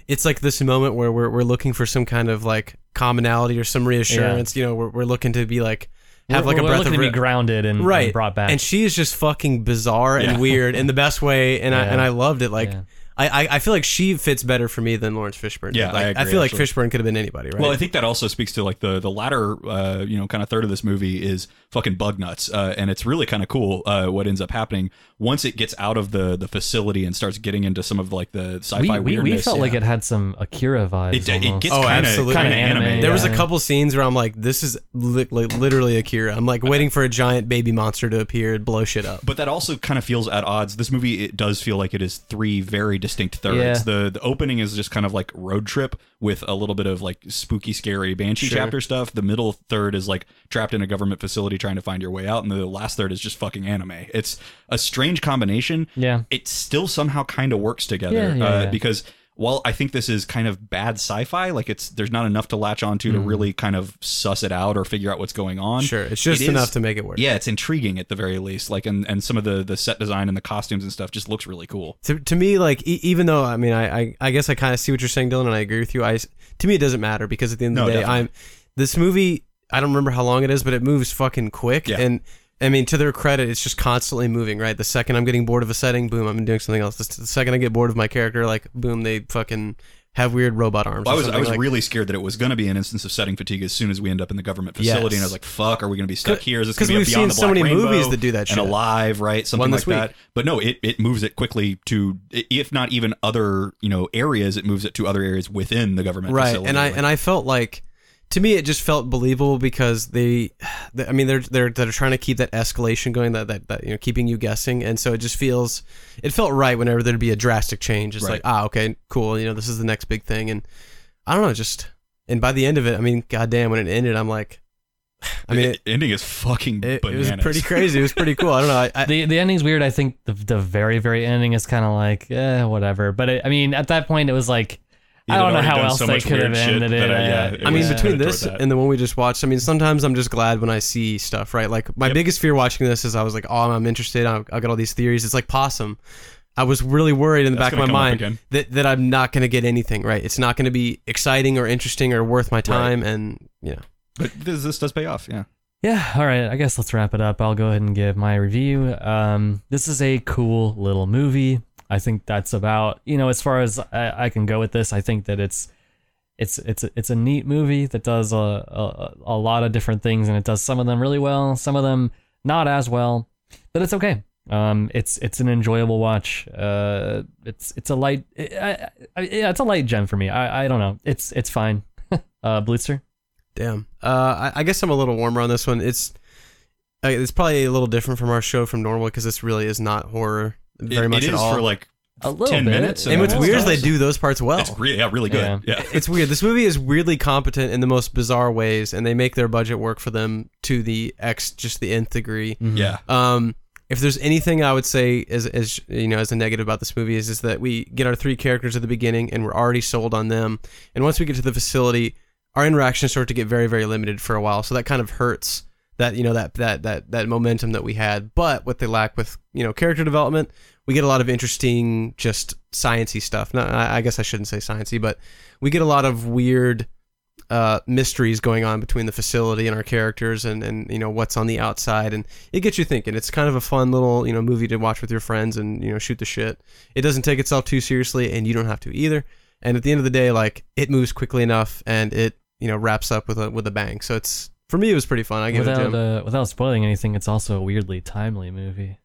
Speaker 1: it's like this moment where we're we're looking for some kind of like commonality or some reassurance. You know, we're we're looking to be like have
Speaker 3: we're,
Speaker 1: like a
Speaker 3: we're
Speaker 1: breath
Speaker 3: looking
Speaker 1: of
Speaker 3: to be
Speaker 1: re-
Speaker 3: grounded and, right. and
Speaker 1: right
Speaker 3: brought back.
Speaker 1: and she is just fucking bizarre
Speaker 2: Yeah.
Speaker 1: and weird in the best way, and I and I loved it. Like.
Speaker 3: Yeah.
Speaker 1: I, I, I feel like she fits better for me than Laurence Fishburne.
Speaker 2: Yeah,
Speaker 1: like,
Speaker 2: I agree, I,
Speaker 1: feel like
Speaker 2: actually.
Speaker 1: Fishburne could have been anybody, right?
Speaker 2: Well, I think that also speaks to like the the latter, uh, you know, kind of third of this movie is fucking bug nuts, uh, and it's really kind of cool uh, what ends up happening once it gets out of the the facility and starts getting into some of like the sci-fi
Speaker 3: we, we,
Speaker 2: weirdness.
Speaker 3: we felt like it had some Akira vibes.
Speaker 2: It, it gets
Speaker 1: Oh,
Speaker 2: kind of
Speaker 1: absolutely.
Speaker 2: kind of
Speaker 3: anime,
Speaker 2: anime.
Speaker 1: There was a couple scenes where I'm like, this is li- like literally Akira. I'm like waiting for a giant baby monster to appear and blow shit up.
Speaker 2: but that also kind of feels at odds. This movie it does feel like it is three very distinct thirds.
Speaker 3: Yeah.
Speaker 2: The the opening is just kind of like road trip with a little bit of like spooky, scary banshee
Speaker 1: Sure.
Speaker 2: chapter stuff. The middle third is like trapped in a government facility trying to find your way out, and the last third is just fucking anime. It's a strange combination.
Speaker 3: Yeah.
Speaker 2: it still somehow kind of works together
Speaker 3: Yeah, yeah,
Speaker 2: uh,
Speaker 3: yeah.
Speaker 2: because. While I think this is kind of bad sci-fi, like it's there's not enough to latch onto to really kind of suss it out or figure out what's going on.
Speaker 1: Mm-hmm. Sure, it's just
Speaker 2: It is-
Speaker 1: enough to make it work.
Speaker 2: yeah, it's intriguing at the very least. Like, and, and some of the the set design and the costumes and stuff just looks really cool.
Speaker 1: To, to me, like e- even though I mean, I I, I guess I kind of see what you're saying, Dylan, and I agree with you. I to me it doesn't matter because at the end of
Speaker 2: No,
Speaker 1: the day,
Speaker 2: definitely.
Speaker 1: I'm this movie. I don't remember how long it is, but it moves fucking quick,
Speaker 2: Yeah.
Speaker 1: and I mean, to their credit, it's just constantly moving, right? The second I'm getting bored of a setting, boom, I'm doing something else. The second I get bored of my character, like, boom, they fucking have weird robot arms.
Speaker 2: Well, I was I was
Speaker 1: like-
Speaker 2: really scared that it was going to be an instance of setting fatigue as soon as we end up in the government facility,
Speaker 1: Yes.
Speaker 2: and I was like, "Fuck, are we going to be stuck here? Is this going to be
Speaker 1: we've
Speaker 2: a Beyond
Speaker 1: seen
Speaker 2: the
Speaker 1: so
Speaker 2: Black
Speaker 1: many
Speaker 2: Rainbow
Speaker 1: movies that do that shit. and.
Speaker 2: Alive, right? Something like
Speaker 1: week.
Speaker 2: that. But no, it it moves it quickly to if not even other you know areas, it moves it to other areas within the government
Speaker 1: right
Speaker 2: facility.
Speaker 1: and i and i felt like to me it just felt believable because they, they i mean they're they're they're trying to keep that escalation going that, that that you know keeping you guessing. And so it just feels it felt right whenever there'd be a drastic change. It's
Speaker 2: Right.
Speaker 1: like ah okay cool. You know this is the next big thing. And i don't know just and by the end of it i mean goddamn when it ended i'm like i mean it,
Speaker 2: the ending is fucking
Speaker 1: it, it was pretty crazy. It was pretty cool. I don't know. I, I,
Speaker 3: the the ending's weird. I think the the very very ending is kind of like eh, whatever. But it, I mean, at that point, it was like
Speaker 2: You'd
Speaker 3: I don't know how else
Speaker 2: so
Speaker 3: they could have ended it.
Speaker 2: I- yeah,
Speaker 3: uh,
Speaker 2: it
Speaker 1: I mean,
Speaker 2: was
Speaker 1: between this and the one we just watched, I mean, sometimes I'm just glad when I see stuff, right? Like my
Speaker 2: Yep.
Speaker 1: biggest fear watching this is I was like, oh, I'm interested. I, I got all these theories. It's like Possum. I was really worried in the
Speaker 2: That's
Speaker 1: back of my
Speaker 2: gonna come up
Speaker 1: mind that, that I'm not going to get anything, right? It's not going to be exciting or interesting or worth my time. And, you know,
Speaker 2: But this, this does pay off, yeah.
Speaker 3: Yeah, all right. I guess let's wrap it up. I'll go ahead and give my review. Um, this is a cool little movie. I think that's about you know as far as I, I can go with this. I think that it's it's it's it's a neat movie that does a, a a lot of different things and it does some of them really well, some of them not as well, but it's okay. Um, it's it's an enjoyable watch. Uh, it's it's a light, I, I, yeah, it's a light gem for me. I, I don't know. It's it's fine. uh, Blitzer.
Speaker 1: damn. Uh, I, I guess I'm a little warmer on this one. It's, it's probably a little different from our show from normal because this really is not horror very
Speaker 2: It-
Speaker 1: much
Speaker 2: it
Speaker 1: at
Speaker 2: is
Speaker 1: all.
Speaker 2: for like
Speaker 3: A little
Speaker 2: 10
Speaker 3: bit.
Speaker 2: minutes.
Speaker 1: and what's weird is they do those parts well.
Speaker 2: It's really, yeah, really good.
Speaker 3: Yeah.
Speaker 2: Yeah.
Speaker 1: it's weird. This movie is weirdly competent in the most bizarre ways, and they make their budget work for them to the x just the nth degree.
Speaker 3: Mhm.
Speaker 2: Yeah.
Speaker 1: Um, if there's anything I would say as, as you know as a negative about this movie is is that we get our three characters at the beginning and we're already sold on them, and once we get to the facility, our interactions start to get very very limited for a while. So that kind of hurts that you know that that that that momentum that we had. But what they lack with you know character development, we get a lot of interesting just sciency stuff. No, I, guess I shouldn't say sciency, but we get a lot of weird uh, mysteries going on between the facility and our characters and, and you know what's on the outside. And it gets you thinking. It's kind of a fun little you know movie to watch with your friends and you know shoot the shit. It doesn't take itself too seriously and you don't have to either. And at the end of the day like it moves quickly enough and it you know wraps up with a with a bang. So it's for me it was pretty fun i give it a
Speaker 3: without
Speaker 1: gem
Speaker 3: uh, without spoiling anything, it's also a weirdly timely movie.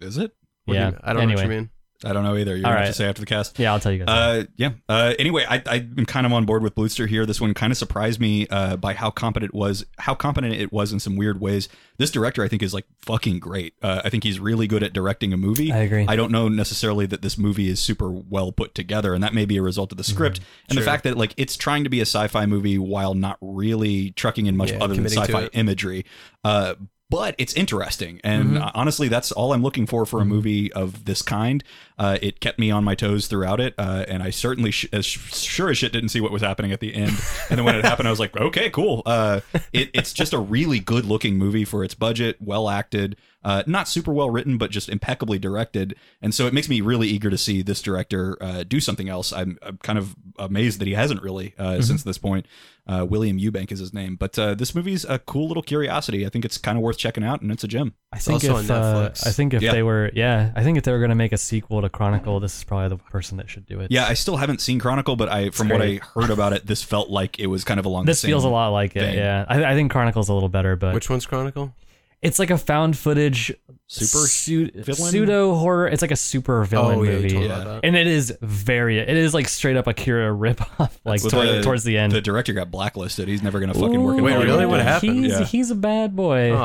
Speaker 2: Is it?
Speaker 1: What do you
Speaker 3: yeah.
Speaker 1: mean? i don't
Speaker 3: anyway.
Speaker 1: know what you mean
Speaker 2: I don't know either. You're
Speaker 3: All
Speaker 2: going to have
Speaker 3: right.
Speaker 2: to say after the cast.
Speaker 3: Yeah, I'll tell you guys.
Speaker 2: Uh, yeah. Uh, anyway, I, I'm kind of on board with Bluester here. This one kind of surprised me uh, by how competent it was, how competent it was in some weird ways. This director, I think, is like fucking great. Uh, I think he's really good at directing a movie.
Speaker 3: I agree.
Speaker 2: I don't know necessarily that this movie is super well put together, and that may be a result of the script and the fact that like it's trying to be a sci-fi movie while not really trucking in much
Speaker 1: Yeah,
Speaker 2: other than sci-fi imagery. Uh, but it's interesting, and
Speaker 3: Mhm.
Speaker 2: uh, honestly, that's all I'm looking for for a movie of this kind. Uh, it kept me on my toes throughout it, uh, and I certainly, sh- as sure as shit, didn't see what was happening at the end. And then when it happened, I was like, okay, cool. Uh, it, it's just a really good looking movie for its budget, well acted, uh, not super well written, but just impeccably directed. And so it makes me really eager to see this director uh, do something else. I'm, I'm kind of amazed that he hasn't really uh, since this point. Uh, William Eubank is his name, but uh, this movie's a cool little curiosity. I think it's kind of worth checking out, and it's a gem.
Speaker 3: I think
Speaker 1: also
Speaker 3: if
Speaker 1: on
Speaker 3: uh, I think if
Speaker 2: Yeah.
Speaker 3: they were yeah, I think if they were going to make a sequel to Chronicle, this is probably the person that should do it.
Speaker 2: Yeah, I still haven't seen Chronicle, but I from what I heard about it, this felt like it was kind of along.
Speaker 3: This
Speaker 2: the same
Speaker 3: feels a lot like it. Yeah, I, I think Chronicle's a little better, but
Speaker 1: which one's chronicle
Speaker 3: it's like a found footage
Speaker 2: Super
Speaker 3: su-
Speaker 2: villain?
Speaker 3: pseudo horror. It's like a super villain
Speaker 1: oh yeah you
Speaker 3: movie.
Speaker 1: told me
Speaker 2: Yeah.
Speaker 1: that.
Speaker 3: and it is very it is like straight up Akira ripoff like
Speaker 2: Well,
Speaker 3: toward,
Speaker 2: the-
Speaker 3: towards the end.
Speaker 2: The director got blacklisted. He's never gonna fucking work in
Speaker 3: Ooh,
Speaker 1: Wait,
Speaker 2: Hollywood
Speaker 1: really? What
Speaker 2: again.
Speaker 1: happened?
Speaker 3: He's
Speaker 2: Yeah.
Speaker 3: he's a bad boy.
Speaker 1: Aw.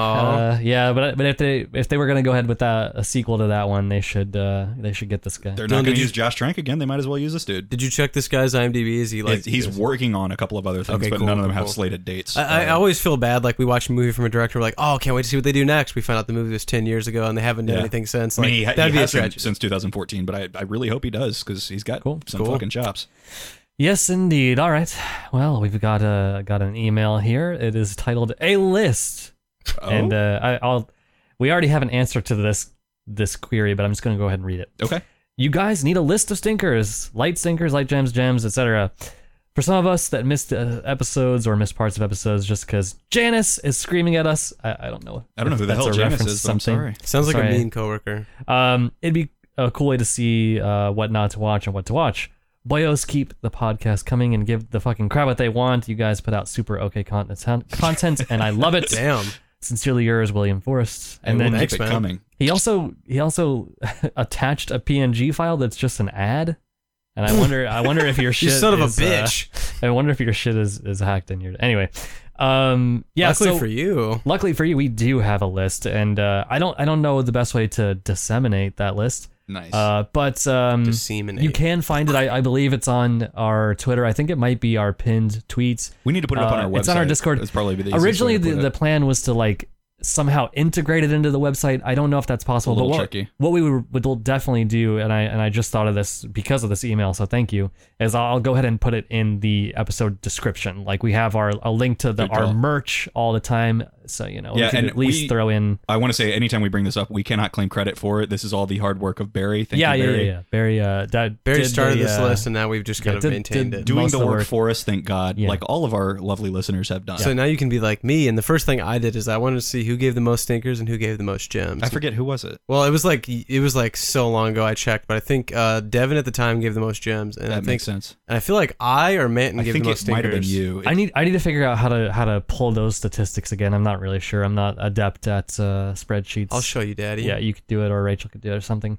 Speaker 3: Uh, yeah, but but if they if they were gonna go ahead with that a sequel to that one, they should uh, they should get this guy.
Speaker 2: They're
Speaker 1: Dylan,
Speaker 2: not
Speaker 1: did
Speaker 2: going to
Speaker 1: you-
Speaker 2: use Josh Trank again. They might as well use this dude.
Speaker 1: did you check this guy's imdb is he like
Speaker 2: he's he's working on a couple of other things,
Speaker 1: Okay,
Speaker 2: but
Speaker 1: cool,
Speaker 2: none of them
Speaker 1: cool,
Speaker 2: have
Speaker 1: cool.
Speaker 2: slated dates.
Speaker 1: I, I
Speaker 2: Uh,
Speaker 1: always feel bad. Like we watch a movie from a director, we're like, "Oh, can't wait to see what they do next." We find out the movie was ten years ago, and they haven't done
Speaker 2: Yeah.
Speaker 1: anything since.
Speaker 2: I mean, he,
Speaker 1: that'd
Speaker 2: he
Speaker 1: be a
Speaker 2: has been
Speaker 1: tragedy.
Speaker 2: since 2014, but I, I really hope he does because he's got
Speaker 3: Cool.
Speaker 2: some
Speaker 1: Cool.
Speaker 2: fucking chops.
Speaker 3: Yes, indeed. All right. Well, we've got a got an email here. It is titled "A List,"
Speaker 2: Oh,
Speaker 3: and uh, I, I'll. We already have an answer to this this query, but I'm just going to go ahead and read it.
Speaker 2: okay.
Speaker 3: You guys need a list of stinkers, light stinkers, light gems, gems, etc. for some of us that missed uh, episodes or missed parts of episodes just because Janice is screaming at us. I, I don't know.
Speaker 2: I don't know who the
Speaker 3: that's
Speaker 2: hell
Speaker 3: a
Speaker 2: Janice
Speaker 3: reference
Speaker 2: is,
Speaker 3: to
Speaker 2: but I'm
Speaker 3: something.
Speaker 2: sorry.
Speaker 1: Sounds like
Speaker 3: Sorry.
Speaker 1: a mean coworker.
Speaker 3: Um, it'd be a cool way to see uh, what not to watch and what to watch. Boyos keep the podcast coming and give the fucking crowd what they want. You guys put out super okay content, content, and I love it.
Speaker 1: Damn.
Speaker 3: Sincerely yours, William Forrest. And
Speaker 2: And
Speaker 3: then
Speaker 2: we'll keep it coming.
Speaker 3: he also he also attached a PNG file that's just an ad. And I wonder I wonder if your shit.
Speaker 1: You
Speaker 3: shit
Speaker 1: son of a
Speaker 3: is, uh,
Speaker 1: bitch.
Speaker 3: I wonder if your shit is, is hacked in your anyway. Um yeah,
Speaker 1: Luckily
Speaker 3: so
Speaker 1: for you.
Speaker 3: luckily for you, we do have a list, and uh, I don't I don't know the best way to disseminate that list.
Speaker 2: Nice.
Speaker 3: Uh, but um,
Speaker 1: Disseminate.
Speaker 3: you can find it. I, I believe it's on our Twitter. I think it might be our pinned tweets.
Speaker 2: we need to put it up on
Speaker 3: uh,
Speaker 2: our website.
Speaker 3: it's on our Discord.
Speaker 2: It's probably the
Speaker 3: Originally,
Speaker 2: way to
Speaker 3: the,
Speaker 2: put
Speaker 3: the
Speaker 2: it.
Speaker 3: plan was to like somehow integrated into the website. I don't know if that's possible. But what,
Speaker 2: tricky.
Speaker 3: what we would, would definitely do, and I and I just thought of this because of this email, so thank you. Is I'll go ahead and put it in the episode description. Like we have our a link to the
Speaker 2: Good call.
Speaker 3: our merch all the time, so you know
Speaker 2: Yeah,
Speaker 3: we can
Speaker 2: and
Speaker 3: at least
Speaker 2: we-
Speaker 3: throw in.
Speaker 2: I want to say anytime we bring this up, we cannot claim credit for it. This is all the hard work of Barry. Thank
Speaker 3: yeah,
Speaker 2: you,
Speaker 3: yeah,
Speaker 2: Barry.
Speaker 3: yeah, yeah. Barry, uh, that
Speaker 1: Barry started
Speaker 3: the,
Speaker 1: this
Speaker 3: uh,
Speaker 1: list, and now we've just
Speaker 3: yeah,
Speaker 1: kind of
Speaker 3: did-
Speaker 1: maintained
Speaker 3: did
Speaker 1: it.
Speaker 2: Doing the
Speaker 3: of the
Speaker 2: work
Speaker 3: work.
Speaker 2: for us, thank God.
Speaker 3: Yeah.
Speaker 2: Like all of our lovely listeners have done.
Speaker 1: So now you can be like me. And the first thing I did is I wanted to see who gave the most stinkers and who gave the most gems.
Speaker 2: I forget who was it.
Speaker 1: Well, it was like it was like so long ago I checked, but I think uh, Devin at the time gave the most gems, and
Speaker 2: That
Speaker 1: I think
Speaker 2: makes sense.
Speaker 1: and I feel like I or Manton
Speaker 2: I
Speaker 1: gave
Speaker 2: think
Speaker 1: the most
Speaker 2: it might have been
Speaker 1: stinkers.
Speaker 2: you.
Speaker 3: I need I need to figure out how to how to pull those statistics again. I'm not really sure. I'm not adept at uh, spreadsheets.
Speaker 1: I'll show you, Daddy.
Speaker 3: Yeah, you could do it, or Rachel could do it, or something.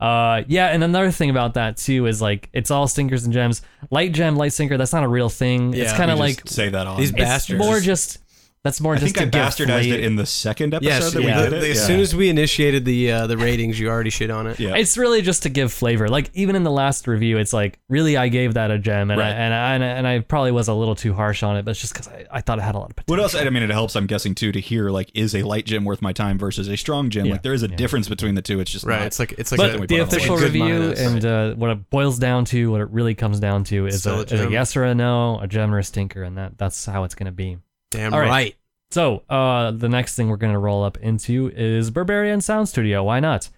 Speaker 3: Uh, yeah, and another thing about that too is like it's all stinkers and gems. Light gem, light stinker. That's not a real thing. it's kind of like
Speaker 2: say that on.
Speaker 1: These
Speaker 3: it's
Speaker 1: bastards.
Speaker 3: more just that's more
Speaker 2: I
Speaker 3: just
Speaker 2: think I
Speaker 3: to give
Speaker 2: bastardized it in the second episode
Speaker 1: Yes.
Speaker 2: that
Speaker 1: yeah,
Speaker 2: we did it.
Speaker 1: As
Speaker 2: Yeah.
Speaker 1: soon as we initiated the uh, the ratings, you already shit on it.
Speaker 2: yeah.
Speaker 3: It's really just to give flavor. Like even in the last review, it's like really I gave that a gem, and
Speaker 2: Right.
Speaker 3: I, and I, and I probably was a little too harsh on it, but it's just because I, I thought it had a lot of potential.
Speaker 2: What else? I mean, it helps. I'm guessing too to hear like, is a light gem worth my time versus a strong gem.
Speaker 3: Yeah.
Speaker 2: Like there is a
Speaker 3: Yeah.
Speaker 2: difference between the two. It's just
Speaker 1: Right.
Speaker 2: not-
Speaker 1: It's like it's like
Speaker 3: But
Speaker 2: we
Speaker 1: a,
Speaker 2: put
Speaker 3: the official review and uh, what it boils down to, what it really comes down to, is a,
Speaker 1: a
Speaker 3: is a yes or a no, a gem or a stinker, and that that's how it's going to be.
Speaker 1: Damn
Speaker 3: All right.
Speaker 1: right.
Speaker 3: So uh, the next thing we're going to roll up into is Berberian Sound Studio. Why not?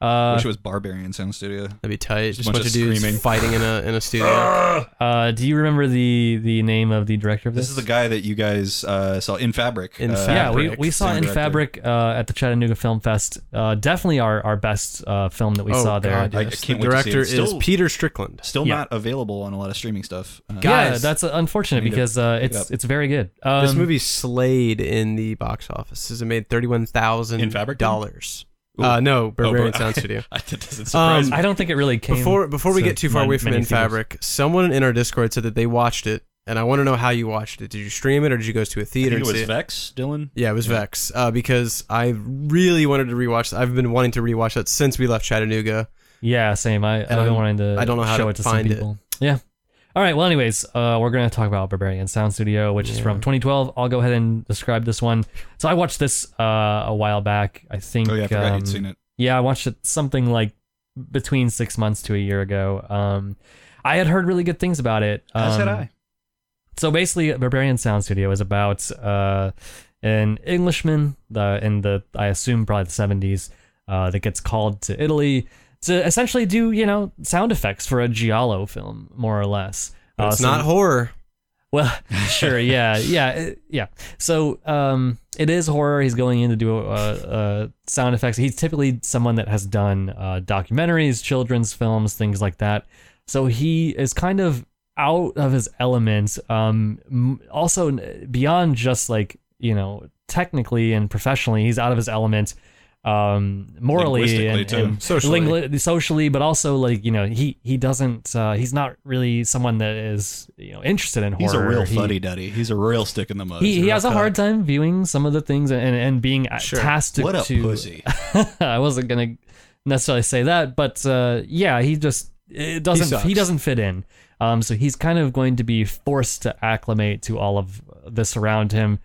Speaker 3: Uh,
Speaker 2: wish it was Barbarian Sound Studio.
Speaker 1: That'd be tight. Just
Speaker 2: a
Speaker 1: a bunch,
Speaker 2: bunch
Speaker 1: of
Speaker 2: of
Speaker 1: dudes
Speaker 2: screaming.
Speaker 1: fighting in a in a studio.
Speaker 3: uh, do you remember the the name of the director of this?
Speaker 2: This is the guy that you guys uh, saw in Fabric.
Speaker 1: In
Speaker 2: uh,
Speaker 3: yeah, we, we saw in
Speaker 2: director.
Speaker 3: Fabric uh, at the Chattanooga Film Fest. Uh, definitely our, our best uh, film that we
Speaker 1: oh,
Speaker 3: saw there.
Speaker 1: God,
Speaker 2: I- I can't
Speaker 1: the
Speaker 2: wait to see it.
Speaker 1: director is
Speaker 2: still-
Speaker 1: Peter Strickland.
Speaker 2: Still
Speaker 3: Yeah.
Speaker 2: not available on a lot of streaming stuff. Uh,
Speaker 1: God.
Speaker 3: yeah, that's unfortunate
Speaker 2: I need to
Speaker 3: because uh, it's
Speaker 2: up.
Speaker 3: it's very good. Um,
Speaker 1: this movie slayed in the box office. It made thirty one thousand
Speaker 2: In Fabric, then?
Speaker 1: dollars.
Speaker 2: Ooh.
Speaker 1: Uh, no, Berberian
Speaker 2: Bar-
Speaker 1: Sound Studio.
Speaker 2: I- that doesn't surprise
Speaker 1: Um,
Speaker 2: me.
Speaker 3: I don't think it really came
Speaker 1: Before before we
Speaker 3: to
Speaker 1: get too far
Speaker 3: mon-
Speaker 1: away from
Speaker 3: many
Speaker 1: In
Speaker 3: theaters.
Speaker 1: Fabric, someone in our Discord said that they watched it, and I want to know how you watched it. Did you stream it or did you go to a
Speaker 2: I
Speaker 1: theater
Speaker 2: think
Speaker 1: and
Speaker 2: it
Speaker 1: see
Speaker 2: was
Speaker 1: it?
Speaker 2: Vex, Dylan.
Speaker 1: Yeah, it was
Speaker 2: Yeah.
Speaker 1: Vex. Uh, because I really wanted to rewatch. I've been wanting to rewatch that since we left Chattanooga.
Speaker 3: Yeah, same. I, I've
Speaker 1: And
Speaker 3: been
Speaker 1: I'm-
Speaker 3: wanting to
Speaker 1: I don't know how
Speaker 3: show
Speaker 1: to
Speaker 3: it to
Speaker 1: find
Speaker 3: some
Speaker 1: it.
Speaker 3: people. Yeah. All right. Well, anyways, uh, we're gonna talk about Berberian Sound Studio, which is
Speaker 1: Yeah.
Speaker 3: from 2012. I'll go ahead and describe this one. So I watched this uh, a while back. I think.
Speaker 2: Oh yeah, I forgot
Speaker 3: um,
Speaker 2: you'd seen it.
Speaker 3: Yeah, I watched it something like between six months to a year ago. Um, I had heard really good things about it.
Speaker 2: As had
Speaker 3: Um,
Speaker 2: I.
Speaker 3: so basically, Berberian Sound Studio is about uh, an Englishman the, in the I assume probably the seventies uh, that gets called to Italy to essentially do you know sound effects for a giallo film, more or less. Uh,
Speaker 1: it's
Speaker 3: so-
Speaker 1: not horror.
Speaker 3: well, sure, yeah, yeah, it- yeah. So, um, it is horror. He's going in to do uh, uh, sound effects. He's typically someone that has done uh, documentaries, children's films, things like that. So he is kind of out of his element. Um, also beyond just like you know technically and professionally, he's out of his element. Um, morally and, and
Speaker 1: Socially.
Speaker 3: lingui- socially, but also like you know he he doesn't uh, he's not really someone that is you know interested in horror.
Speaker 2: He's a real
Speaker 3: He-
Speaker 2: fuddy duddy. He's a real stick in the mud.
Speaker 3: He, he has a hard time viewing some of the things and, and being
Speaker 1: Sure.
Speaker 3: tasked
Speaker 2: what a
Speaker 3: to.
Speaker 2: pussy.
Speaker 3: I wasn't gonna necessarily say that, but uh, yeah, he just it doesn't
Speaker 1: sucks.
Speaker 3: he, doesn't fit in. Um, so he's kind of going to be forced to acclimate to all of this around him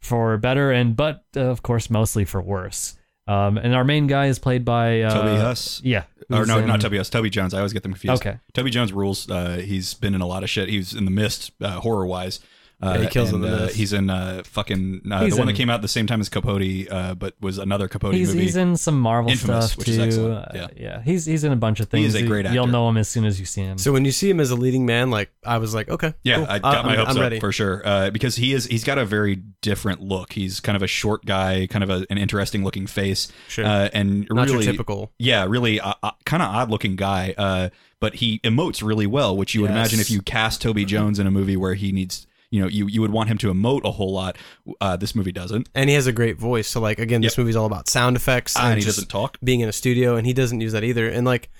Speaker 3: for better and but uh, of course mostly for worse. Um, and our main guy is played by uh,
Speaker 2: Toby Huss.
Speaker 3: Yeah,
Speaker 2: Or no,
Speaker 3: in-
Speaker 2: not Toby Huss. Toby Jones. I always get them confused.
Speaker 3: Okay.
Speaker 2: Toby Jones rules. Uh, he's been in a lot of shit. He was in The Mist, uh, horror wise. Uh,
Speaker 1: Yeah, he kills
Speaker 2: and,
Speaker 1: him in
Speaker 2: uh. He's in uh, fucking uh,
Speaker 3: He's
Speaker 2: the one that came out at the same time as Capote, uh, but was another Capote
Speaker 3: He's,
Speaker 2: movie.
Speaker 3: he's in some Marvel
Speaker 2: Infamous,
Speaker 3: stuff
Speaker 2: which
Speaker 3: too.
Speaker 2: is excellent.
Speaker 3: Uh,
Speaker 2: Yeah.
Speaker 3: yeah, he's he's in a bunch of things.
Speaker 2: is a great actor.
Speaker 3: You'll know him as soon as you see him.
Speaker 1: So when you see him as a leading man, like I was like, okay,
Speaker 2: Yeah,
Speaker 1: cool.
Speaker 2: I got
Speaker 1: I'm,
Speaker 2: my hopes
Speaker 1: I'm
Speaker 2: up
Speaker 1: ready.
Speaker 2: for sure uh, because he is he's got a very different look. He's kind of a short guy, kind of a, an interesting looking face,
Speaker 1: Sure.
Speaker 2: uh, and
Speaker 1: Not
Speaker 2: really
Speaker 1: your typical.
Speaker 2: Yeah, really, uh, uh, kind of odd looking guy. Uh, but he emotes really well, which you would
Speaker 1: Yes.
Speaker 2: imagine if you cast Toby Jones in a movie where he needs, you know, you you would want him to emote a whole lot. Uh, this movie doesn't.
Speaker 1: And he has a great voice. So like again, this movie's all about sound effects
Speaker 2: Ah, and he
Speaker 1: just
Speaker 2: doesn't talk.
Speaker 1: being in a studio, and he doesn't use that either. And like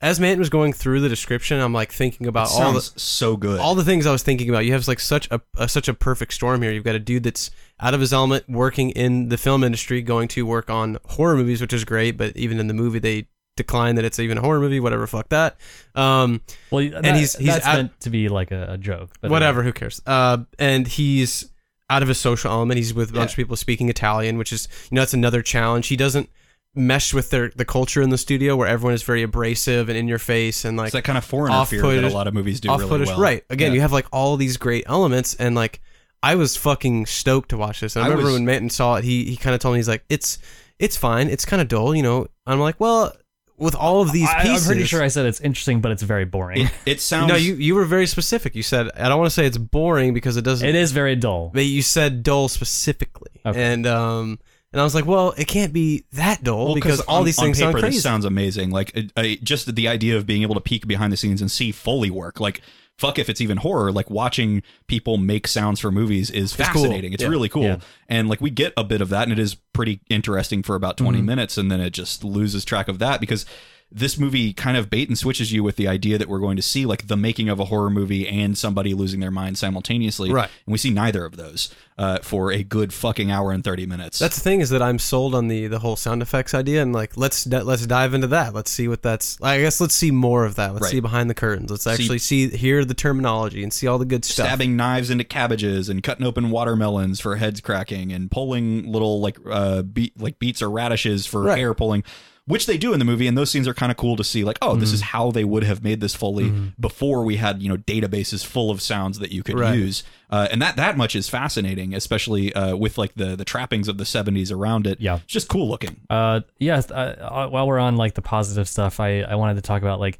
Speaker 1: as Manton was going through the description, I'm like thinking about all the
Speaker 2: so good.
Speaker 1: all the things I was thinking about. You have like such a, a such a perfect storm here. You've got a dude that's out of his element, working in the film industry, going to work on horror movies, which is great. But even in the movie, they decline that it's even a horror movie. Whatever, fuck that. Um,
Speaker 3: well, and
Speaker 1: he's- he's
Speaker 3: that's
Speaker 1: at-
Speaker 3: meant to be like a, a joke. But
Speaker 1: whatever, who cares? Uh, and he's out of his social element. He's with a bunch
Speaker 2: Yeah.
Speaker 1: of people speaking Italian, which is you know that's another challenge. He doesn't mesh with their the culture in the studio where everyone is very abrasive and in your face and like
Speaker 2: it's that kind of foreigner fear that a lot of movies do really well.
Speaker 1: Right. Again,
Speaker 2: Yeah.
Speaker 1: you have like all these great elements, and like I was fucking stoked to watch this. And I,
Speaker 2: I
Speaker 1: remember
Speaker 2: was-
Speaker 1: when Manton saw it, he he kind of told me he's like, it's it's fine, it's kind of dull, you know. I'm like, well, with all of these
Speaker 3: I,
Speaker 1: pieces,
Speaker 3: I'm pretty sure I said it's interesting, but it's very boring.
Speaker 2: It, it sounds
Speaker 1: no, you you were very specific. You said I don't want to say it's boring because it doesn't.
Speaker 3: it is very dull.
Speaker 1: But you said dull specifically,
Speaker 3: Okay.
Speaker 1: and um, and I was like, well, it can't be that dull
Speaker 2: Well,
Speaker 1: because all
Speaker 2: on-
Speaker 1: these
Speaker 2: on
Speaker 1: things
Speaker 2: paper,
Speaker 1: sound crazy.
Speaker 2: This sounds amazing. Like uh, uh, just the idea of being able to peek behind the scenes and see Foley work. Like fuck if it's even horror. Like watching people make sounds for movies is
Speaker 1: cool.
Speaker 2: fascinating. It's
Speaker 1: Yeah.
Speaker 2: really cool.
Speaker 3: Yeah.
Speaker 2: And like we get a bit of that, and it is pretty interesting for about 20
Speaker 1: Mm-hmm.
Speaker 2: minutes, and then it just loses track of that because. This movie kind of bait and switches you with the idea that we're going to see like the making of a horror movie and somebody losing their mind simultaneously.
Speaker 1: Right.
Speaker 2: And we see neither of those uh, for a good fucking hour and 30 minutes.
Speaker 1: That's the thing is that I'm sold on the the whole sound effects idea, and like let's let's dive into that. Let's see what that's. I guess let's see more of that. Let's
Speaker 2: Right.
Speaker 1: see behind the curtains. Let's actually see hear the terminology and see all the good stuff.
Speaker 2: stabbing knives into cabbages and cutting open watermelons for heads cracking and pulling little like uh beet like beets or radishes for
Speaker 1: Right.
Speaker 2: hair pulling which they do in the movie and those scenes are kind of cool to see like oh this is how they would have made this foley before we had you know databases full of sounds that you could
Speaker 1: Right.
Speaker 2: use uh, and that that much is fascinating especially uh, with like the the trappings of the 70s around it
Speaker 3: Yeah.
Speaker 2: it's just cool looking
Speaker 3: Uh, yes. Uh, uh, while we're on like the positive stuff, I I wanted to talk about like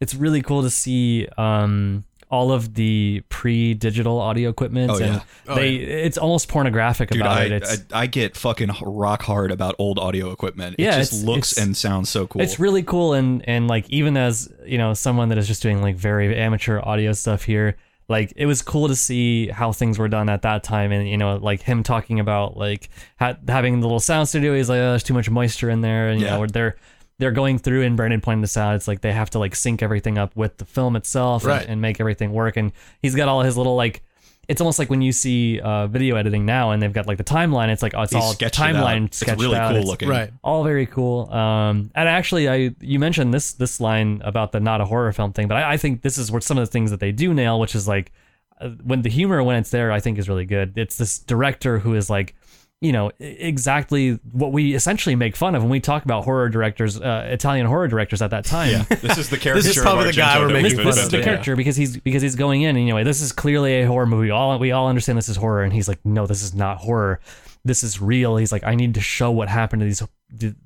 Speaker 3: it's really cool to see um all of the pre-digital audio equipment
Speaker 2: Oh,
Speaker 3: and
Speaker 2: yeah.
Speaker 1: Oh,
Speaker 3: they it's almost pornographic
Speaker 2: Dude,
Speaker 3: about
Speaker 2: I,
Speaker 3: it.
Speaker 2: I I get fucking rock hard about old audio equipment. It
Speaker 3: Yeah,
Speaker 2: just looks and sounds so cool.
Speaker 3: It's really cool and and like even as you know someone that is just doing like very amateur audio stuff here, like it was cool to see how things were done at that time and you know like him talking about like ha- having the little sound studio. He's like, oh, there's too much moisture in there, and you know they're they're going through and Brandon pointed this out. It's like they have to like sync everything up with the film itself and- and, make everything work. And he's got all his little like. It's almost like when you see uh, video editing now, and they've got like the timeline. It's like oh, it's
Speaker 2: He's
Speaker 3: all
Speaker 2: sketched it
Speaker 3: timeline
Speaker 2: out.
Speaker 3: sketched
Speaker 2: It's really
Speaker 3: out.
Speaker 2: cool
Speaker 3: It's-
Speaker 2: looking.
Speaker 1: right.
Speaker 3: all very cool. Um, and actually, I you mentioned this this line about the not a horror film thing, but I, I think this is where some of the things that they do nail, which is like uh, when the humor when it's there, I think is really good. It's this director who is like. You know exactly what we essentially make fun of when we talk about horror directors, uh, Italian horror directors at that time.
Speaker 2: Yeah, this is the character.
Speaker 1: this is probably the guy we're making
Speaker 2: we've
Speaker 1: fun
Speaker 3: this is the
Speaker 2: invented.
Speaker 3: character because he's because he's going in anyway. This is clearly a horror movie. All we all understand this is horror, and he's like, no, this is not horror. This is real. He's like, I need to show what happened to these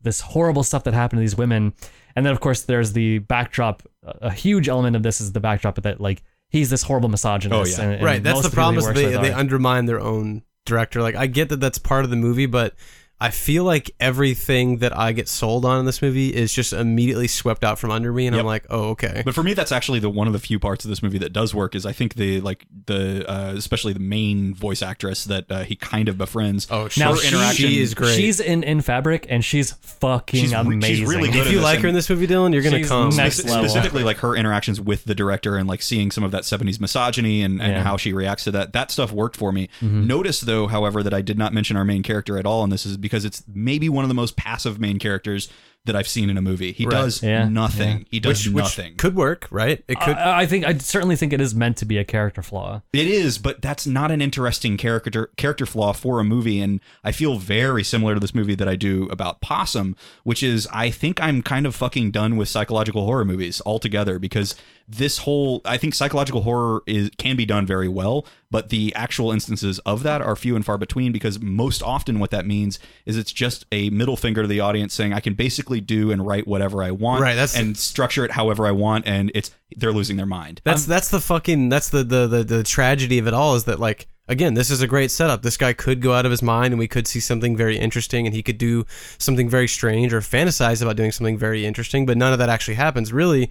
Speaker 3: this horrible stuff that happened to these women. And then of course there's the backdrop. A a huge element of this is the backdrop that like he's this horrible misogynist.
Speaker 2: Oh, yeah.
Speaker 3: and- and
Speaker 1: right. That's the problem is they they undermine their own director. Like I get that that's part of the movie, but I feel like everything that I get sold on in this movie is just immediately swept out from under me, and
Speaker 2: Yep.
Speaker 1: I'm like, oh okay.
Speaker 2: But for me, that's actually the one of the few parts of this movie that does work. Is I think the like the uh, especially the main voice actress that uh, he kind of befriends.
Speaker 1: Oh,
Speaker 3: now
Speaker 2: her
Speaker 3: she,
Speaker 2: interaction-
Speaker 1: she is great.
Speaker 3: She's in in Fabric and she's fucking
Speaker 2: She's re- she's
Speaker 3: amazing.
Speaker 2: really good
Speaker 1: if you like her in this movie, Dylan, you're gonna
Speaker 3: She's
Speaker 1: come.
Speaker 3: next
Speaker 2: Spec-
Speaker 3: level.
Speaker 2: specifically like her interactions with the director and like seeing some of that 70s misogyny and, and
Speaker 3: Yeah.
Speaker 2: how she reacts to that that stuff worked for me
Speaker 1: Mm-hmm.
Speaker 2: notice though however that i did not mention our main character at all and this is because it's maybe one of the most passive main characters that I've seen in a movie. He
Speaker 1: Right.
Speaker 2: does
Speaker 3: Yeah,
Speaker 2: nothing.
Speaker 3: yeah.
Speaker 2: He does
Speaker 1: which, which
Speaker 2: nothing.
Speaker 1: could work, right? It could.
Speaker 3: I, I think I certainly think it is meant to be a character flaw.
Speaker 2: It is, but that's not an interesting character character flaw for a movie, and I feel very similar to this movie that I do about Possum, which is I think I'm kind of fucking done with psychological horror movies altogether because this whole I think psychological horror is can be done very well, but the actual instances of that are few and far between because most often what that means is it's just a middle finger to the audience saying I can basically do and write whatever I want
Speaker 1: Right, that's-
Speaker 2: and structure it however I want, and it's they're losing their mind.
Speaker 1: That's um, that's the fucking that's the, the the the tragedy of it all is that like again this is a great setup. This guy could go out of his mind and we could see something very interesting and he could do something very strange or fantasize about doing something very interesting, but none of that actually happens. Really,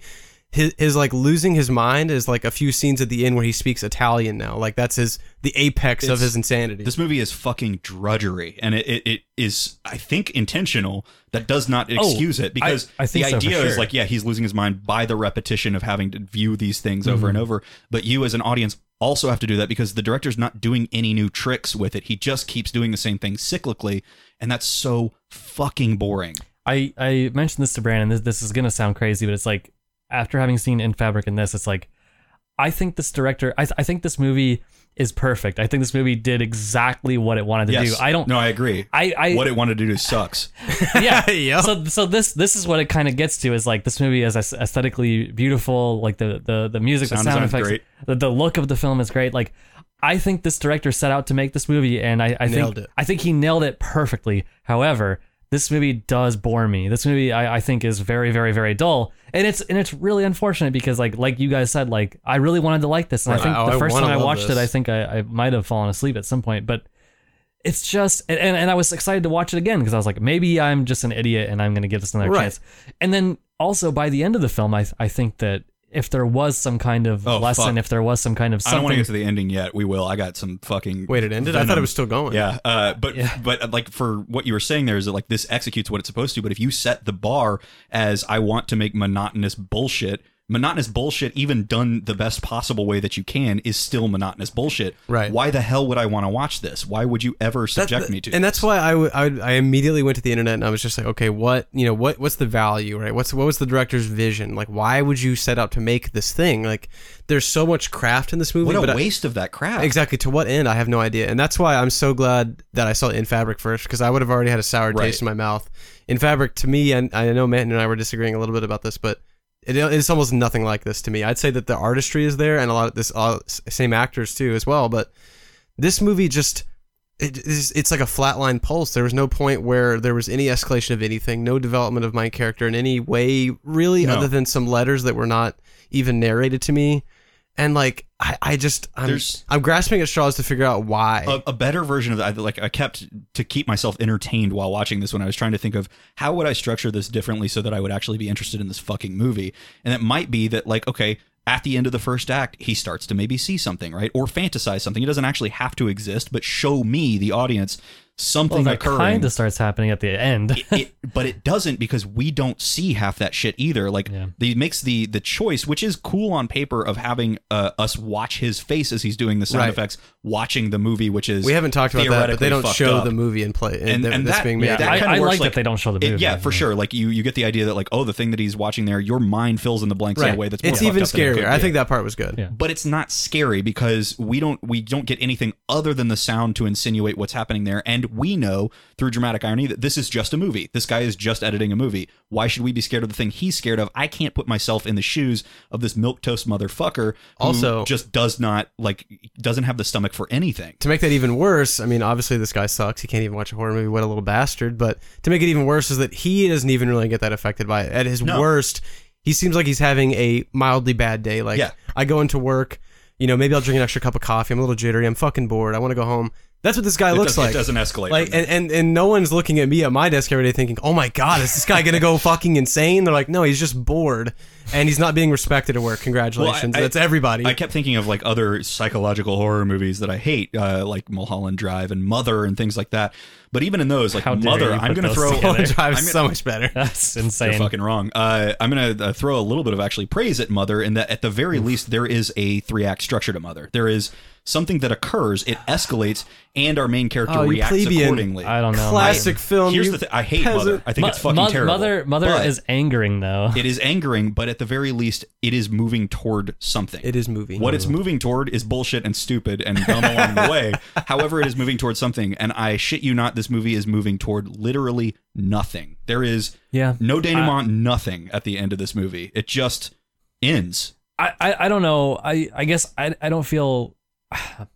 Speaker 1: his his like losing his mind is like a few scenes at the end where he speaks Italian now. Like that's his the apex of his insanity.
Speaker 2: This movie is fucking drudgery, and it, it, it is, I think, intentional. That does not excuse it because
Speaker 3: Oh, I think
Speaker 2: the
Speaker 3: so, for
Speaker 2: idea is like, yeah, he's losing his mind by the repetition of having to view these things over
Speaker 3: Mm-hmm.
Speaker 2: and over. But you, as an audience, also have to do that because the director's not doing any new tricks with it. He just keeps doing the same thing cyclically, and that's so fucking boring.
Speaker 3: I I mentioned this to Brandon. This this is gonna sound crazy, but it's like after having seen In Fabric and this, it's like I think this director. I I think this movie is perfect. I think this movie did exactly what it wanted to
Speaker 2: Yes,
Speaker 3: do. I don't.
Speaker 2: No, I agree.
Speaker 3: I I
Speaker 2: what it wanted to do sucks.
Speaker 3: yeah.
Speaker 1: Yep.
Speaker 3: So so this this is what it kind of gets to is like this movie is aesthetically beautiful, like the the the music,
Speaker 2: Sound
Speaker 3: the sound effects,
Speaker 2: great.
Speaker 3: the the look of the film is great. Like I think this director set out to make this movie, and I, I think
Speaker 1: it.
Speaker 3: I think he nailed it perfectly. However, this movie does bore me. This movie I, I think is very very very dull, and it's and it's really unfortunate because like like you guys said, like I really wanted to like this, and I think
Speaker 1: Oh,
Speaker 3: the first
Speaker 1: wanna
Speaker 3: time I watched it. I think I, I might have fallen asleep at some point, but it's just and, and I was excited to watch it again because I was like maybe I'm just an idiot and I'm going to give this another
Speaker 1: Right.
Speaker 3: chance. And then also by the end of the film I I think that if there was some kind of
Speaker 2: Oh,
Speaker 3: lesson,
Speaker 2: fuck.
Speaker 3: if there was some kind of
Speaker 2: I don't want to
Speaker 3: something
Speaker 2: get to the ending yet. We will. I got some fucking.
Speaker 1: Wait, it ended. I thought it was still going.
Speaker 2: Yeah, uh, but
Speaker 3: Yeah.
Speaker 2: but uh, like for what you were saying there is that like this executes what it's supposed to. But if you set the bar as I want to make monotonous bullshit, monotonous bullshit, even done the best possible way that you can, is still monotonous bullshit.
Speaker 1: Right.
Speaker 2: Why the hell would I want to watch this? Why would you ever subject me to?
Speaker 1: and
Speaker 2: this?
Speaker 1: that's why I, w- I, would- I immediately went to the internet and I was just like, okay, what you know, what what's the value, right? What's what was the director's vision? Like, why would you set out to make this thing? Like, there's so much craft in this movie,
Speaker 2: what
Speaker 1: but
Speaker 2: a
Speaker 1: I-
Speaker 2: waste of that craft.
Speaker 1: exactly to what end? I have no idea, and that's why I'm so glad that I saw In Fabric first because I would have already had a sour
Speaker 2: Right.
Speaker 1: taste in my mouth. In Fabric, to me, and I know Matt and I were disagreeing a little bit about this, but. It, it's almost nothing like this to me. I'd say that the artistry is there, and a lot of this, uh, same actors too, as well. But this movie just it is it's like a flatline pulse. There was no point where there was any escalation of anything, no development of my character in any way, really,
Speaker 2: No.
Speaker 1: other than some letters that were not even narrated to me. And like I, I just I'm,
Speaker 2: There's-
Speaker 1: I'm grasping at straws to figure out why.
Speaker 2: a, a better version of that. Like I kept to keep myself entertained while watching this when I was trying to think of how would I structure this differently so that I would actually be interested in this fucking movie. And it might be that like okay, at the end of the first act, he starts to maybe see something, right, or fantasize something. It doesn't actually have to exist, but show me the audience something
Speaker 3: well, that kind of starts happening at the end.
Speaker 2: it, it, but it doesn't because we don't see half that shit either. Like
Speaker 3: Yeah.
Speaker 2: he makes the the choice, which is cool on paper, of having uh, us watch his face as he's doing the sound
Speaker 1: Right.
Speaker 2: effects, watching the movie, which is
Speaker 1: we haven't talked about that, but they don't show
Speaker 2: up.
Speaker 1: the movie in play and,
Speaker 2: And-
Speaker 1: that-
Speaker 2: and
Speaker 1: that's
Speaker 2: that-
Speaker 1: being made.
Speaker 2: yeah, that
Speaker 3: I,
Speaker 2: kinda
Speaker 3: I
Speaker 2: works
Speaker 3: like
Speaker 2: like-
Speaker 3: that they don't show the
Speaker 2: It-
Speaker 3: movie.
Speaker 2: yeah, for sure. Like you, you get the idea that like, oh, the thing that he's watching there, your mind fills in the blanks in a way that's more
Speaker 1: it's even
Speaker 2: up than it could
Speaker 1: scarier. I think that part was good.
Speaker 3: Yeah.
Speaker 2: but it's not scary because we don't we don't get anything other than the sound to insinuate what's happening there, and we know through dramatic irony that this is just a movie. This guy is just editing a movie. Why should we be scared of the thing he's scared of? I can't put myself in the shoes of this milk toast motherfucker. Who
Speaker 1: Also-
Speaker 2: just does not like doesn't have the stomach for anything.
Speaker 1: to make that even worse, I mean, obviously this guy sucks. He can't even watch a horror movie. What a little bastard! But to make it even worse is that he doesn't even really get that affected by it. At his
Speaker 2: No.
Speaker 1: worst, he seems like he's having a mildly bad day. Like
Speaker 2: Yeah.
Speaker 1: I go into work, you know, maybe I'll drink an extra cup of coffee. I'm a little jittery. I'm fucking bored. I want to go home. That's what this guy
Speaker 2: It,
Speaker 1: looks
Speaker 2: does,
Speaker 1: like.
Speaker 2: it doesn't escalate.
Speaker 1: Like and, and and no one's looking at me at my desk every day thinking, "Oh my god, is this guy gonna go fucking insane?" They're like, "No, he's just bored." and he's not being respected at work. Congratulations,
Speaker 2: I-
Speaker 1: that's everybody.
Speaker 2: I kept thinking of like other psychological horror movies that I hate, uh, like Mulholland Drive and Mother and things like that. But even in those, like
Speaker 3: How
Speaker 2: Mother, I'm going to throw.
Speaker 1: Mulholland Drive
Speaker 2: I'm
Speaker 1: is so much better.
Speaker 3: That's insane.
Speaker 2: You're
Speaker 3: insane.
Speaker 2: fucking wrong. Uh, I'm gonna uh, throw a little bit of actually praise at Mother in that at the very least there is a three act structure to Mother. There is something that occurs, it escalates, and our main character
Speaker 1: Oh,
Speaker 2: reacts
Speaker 1: plebeian.
Speaker 2: accordingly.
Speaker 3: I don't know.
Speaker 1: Classic film.
Speaker 2: Here's the thing: I hate
Speaker 1: peasant.
Speaker 2: Mother. I think
Speaker 3: Mo-
Speaker 2: it's fucking
Speaker 3: mo-
Speaker 2: terrible.
Speaker 3: Mother, mother
Speaker 2: But
Speaker 3: is angering though.
Speaker 2: it is angering, but at the very least, it is moving toward something.
Speaker 1: It is moving.
Speaker 2: What it's moving toward is bullshit and stupid and dumb along the way. However, it is moving toward something, and I shit you not, this movie is moving toward literally nothing. There is
Speaker 3: Yeah.
Speaker 2: no denouement, nothing at the end of this movie. It just ends.
Speaker 3: I, I, I don't know. I, I guess I, I don't feel.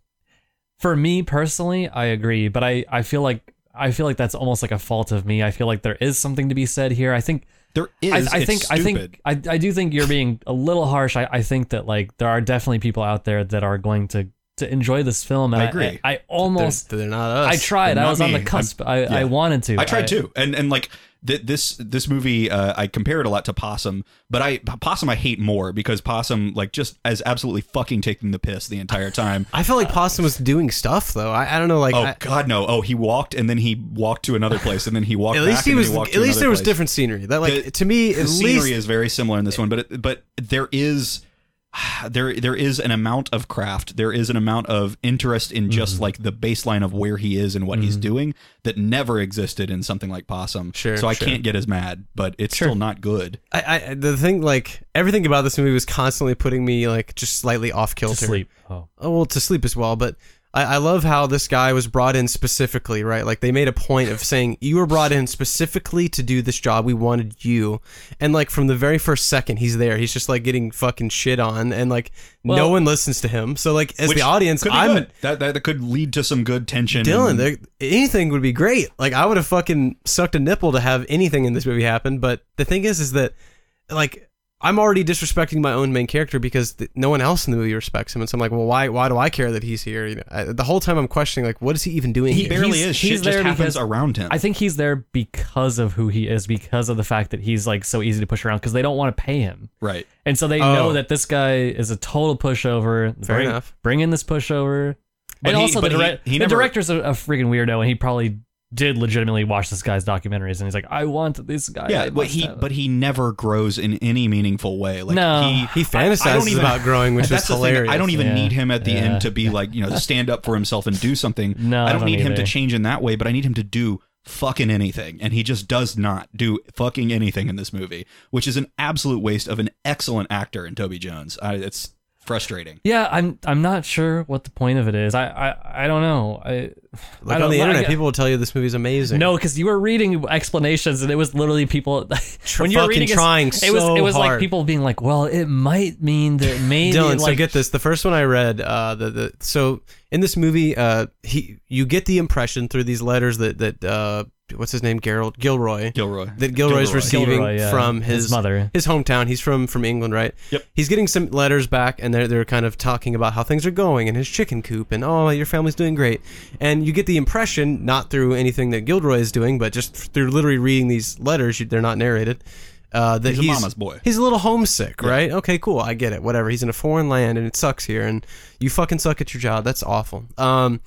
Speaker 3: For me personally, I agree, but I, I feel like I feel like that's almost like a fault of me. I feel like there is something to be said here. I think
Speaker 2: There is.
Speaker 3: I, I think I think I, I do think you're being a little harsh. I, I think that like there are definitely people out there that are going to to enjoy this film. And
Speaker 2: I agree.
Speaker 3: I, almost
Speaker 1: They're, they're not us.
Speaker 3: I tried. I was on the cusp.
Speaker 2: I'm-
Speaker 3: I,
Speaker 2: yeah.
Speaker 3: I wanted to.
Speaker 2: I tried too, and and like th- this this movie, uh, I compare it a lot to Possum, but I Possum I hate more because Possum like just as absolutely fucking taking the piss the entire time.
Speaker 1: I felt like Possum was doing stuff though. I, I don't know. Like,
Speaker 2: Oh
Speaker 1: I-
Speaker 2: God, no! Oh, he walked and then he walked to another place and then he walked.
Speaker 1: at
Speaker 2: back
Speaker 1: least he was.
Speaker 2: walked
Speaker 1: At least there was
Speaker 2: place.
Speaker 1: different scenery. That like
Speaker 2: The-
Speaker 1: to me, at
Speaker 2: the
Speaker 1: least
Speaker 2: scenery is very similar in this one, but it, but there is there there is an amount of craft, there is an amount of interest in just
Speaker 1: Mm-hmm.
Speaker 2: like the baseline of where he is and what he's doing that never existed in something like Possum.
Speaker 1: Sure,
Speaker 2: so I
Speaker 1: sure.
Speaker 2: can't get as mad, but it's still not good.
Speaker 1: I, I the thing like everything about this movie was constantly putting me like just slightly off kilter to
Speaker 3: sleep. Oh.
Speaker 1: Oh, well, to sleep as well. But I, I love how this guy was brought in specifically, right? Like they made a point of saying you were brought in specifically to do this job. We wanted you, and like from the very first second he's there, he's just like getting fucking shit on, and like no one listens to him. So like as the audience, I'm.
Speaker 2: That, that that could lead to some good tension.
Speaker 1: Dylan,
Speaker 2: and-
Speaker 1: there, anything would be great. Like I would have fucking sucked a nipple to have anything in this movie happen. But the thing is, is that like I'm already disrespecting my own main character because th- no one else in the movie respects him, and so I'm like, well, why? Why do I care that he's here? You know, I, the whole time I'm questioning like, what is he even doing?
Speaker 2: he
Speaker 1: here?
Speaker 2: barely
Speaker 3: He's-
Speaker 2: is.
Speaker 3: he's
Speaker 2: Shit just
Speaker 3: there
Speaker 2: happens
Speaker 3: because-
Speaker 2: around him.
Speaker 3: I think he's there because of who he is, because of the fact that he's like so easy to push around, because they don't want to pay him.
Speaker 2: right.
Speaker 3: And so they
Speaker 1: Oh.
Speaker 3: know that this guy is a total pushover.
Speaker 1: Fair
Speaker 3: bring,
Speaker 1: enough.
Speaker 3: Bring in this pushover.
Speaker 2: But
Speaker 3: and
Speaker 2: he-
Speaker 3: also
Speaker 2: but
Speaker 3: the,
Speaker 2: he-
Speaker 3: direct,
Speaker 2: he
Speaker 3: the
Speaker 2: never-
Speaker 3: director's a, a freaking weirdo, and he probably did legitimately watch this guy's documentaries, and he's like, I want this guy.
Speaker 2: Yeah, but he
Speaker 3: have
Speaker 2: but he never grows in any meaningful way. Like
Speaker 3: No.
Speaker 2: he
Speaker 1: he
Speaker 2: I- I don't
Speaker 1: fantasizes
Speaker 2: even-
Speaker 1: about growing, which is
Speaker 2: the thing.
Speaker 1: hilarious.
Speaker 2: I don't even
Speaker 3: Yeah.
Speaker 2: need him at the
Speaker 3: Yeah.
Speaker 2: end to be like, you know, stand up for himself and do something.
Speaker 3: No,
Speaker 2: I
Speaker 3: I
Speaker 2: don't
Speaker 3: don't
Speaker 2: need him to change in that way, but I need him to do fucking anything. And he just does not do fucking anything in this movie, which is an absolute waste of an excellent actor in Toby Jones. I, it's frustrating.
Speaker 3: Yeah, I'm. I'm not sure what the point of it is. I. I. I don't know. I.
Speaker 1: Like
Speaker 3: I
Speaker 1: on the
Speaker 3: know.
Speaker 1: Internet,
Speaker 3: get-
Speaker 1: people will tell you this movie's amazing.
Speaker 3: No, because you were reading explanations, and it was literally people. when you were
Speaker 1: fucking
Speaker 3: reading, it,
Speaker 1: trying
Speaker 3: it was it was like people being like, "Well, it might mean that maybe."
Speaker 1: Dylan, so get this. The first one I read, uh, the, the so in this movie, uh, he you get the impression through these letters that that uh, what's his name, Gerald Gilroy,
Speaker 2: Gilroy.
Speaker 1: that Gilroy's
Speaker 2: Gilroy.
Speaker 1: receiving
Speaker 3: Gilroy, yeah,
Speaker 1: from his,
Speaker 3: his mother.
Speaker 1: his hometown. He's from from England, right?
Speaker 2: Yep.
Speaker 1: He's getting some letters back, and they're they're kind of talking about how things are going and his chicken coop, and oh, your family's doing great. And you get the impression, not through anything that Gilroy is doing, but just through literally reading these letters. You, they're not narrated. Uh, that
Speaker 2: He's
Speaker 1: he's,
Speaker 2: a mama's boy.
Speaker 1: He's a little homesick, right? Okay, cool. I get it. Whatever. He's in a foreign land and it sucks here, and you fucking suck at your job. That's awful. Um,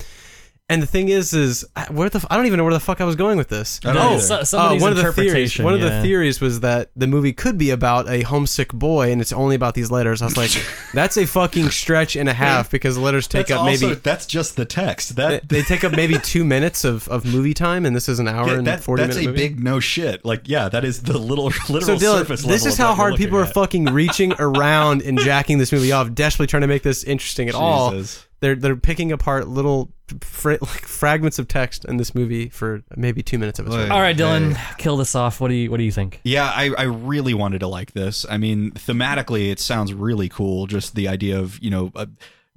Speaker 1: and the thing is, is where the I don't even know where the fuck I was going with this.
Speaker 2: I
Speaker 1: oh,
Speaker 2: either.
Speaker 3: So-
Speaker 1: uh, one of the theories.
Speaker 3: interpretation,
Speaker 1: One of the theories was that the movie could be about a homesick boy, and it's only about these letters. I was like, that's a fucking stretch and a half because the letters take
Speaker 2: That's
Speaker 1: up
Speaker 2: also,
Speaker 1: maybe
Speaker 2: that's just the text. That
Speaker 1: they take up maybe two minutes of, of movie time, and this is an hour
Speaker 2: Yeah,
Speaker 1: and
Speaker 2: that-
Speaker 1: forty
Speaker 2: that's a
Speaker 1: movie.
Speaker 2: big no shit. Like, yeah, that is the little literal
Speaker 1: So Dylan,
Speaker 2: surface
Speaker 1: this
Speaker 2: level
Speaker 1: is how hard
Speaker 2: you're
Speaker 1: people are
Speaker 2: at.
Speaker 1: fucking reaching around and jacking this movie off, desperately trying to make this interesting at all.
Speaker 2: Jesus.
Speaker 1: They're they're picking apart little fra- like fragments of text in this movie for maybe two minutes of its
Speaker 2: Boy.
Speaker 3: All right, Dylan, kill this off. What do you What do you think?
Speaker 2: Yeah, I, I really wanted to like this. I mean, thematically, it sounds really cool. Just the idea of you know. Uh,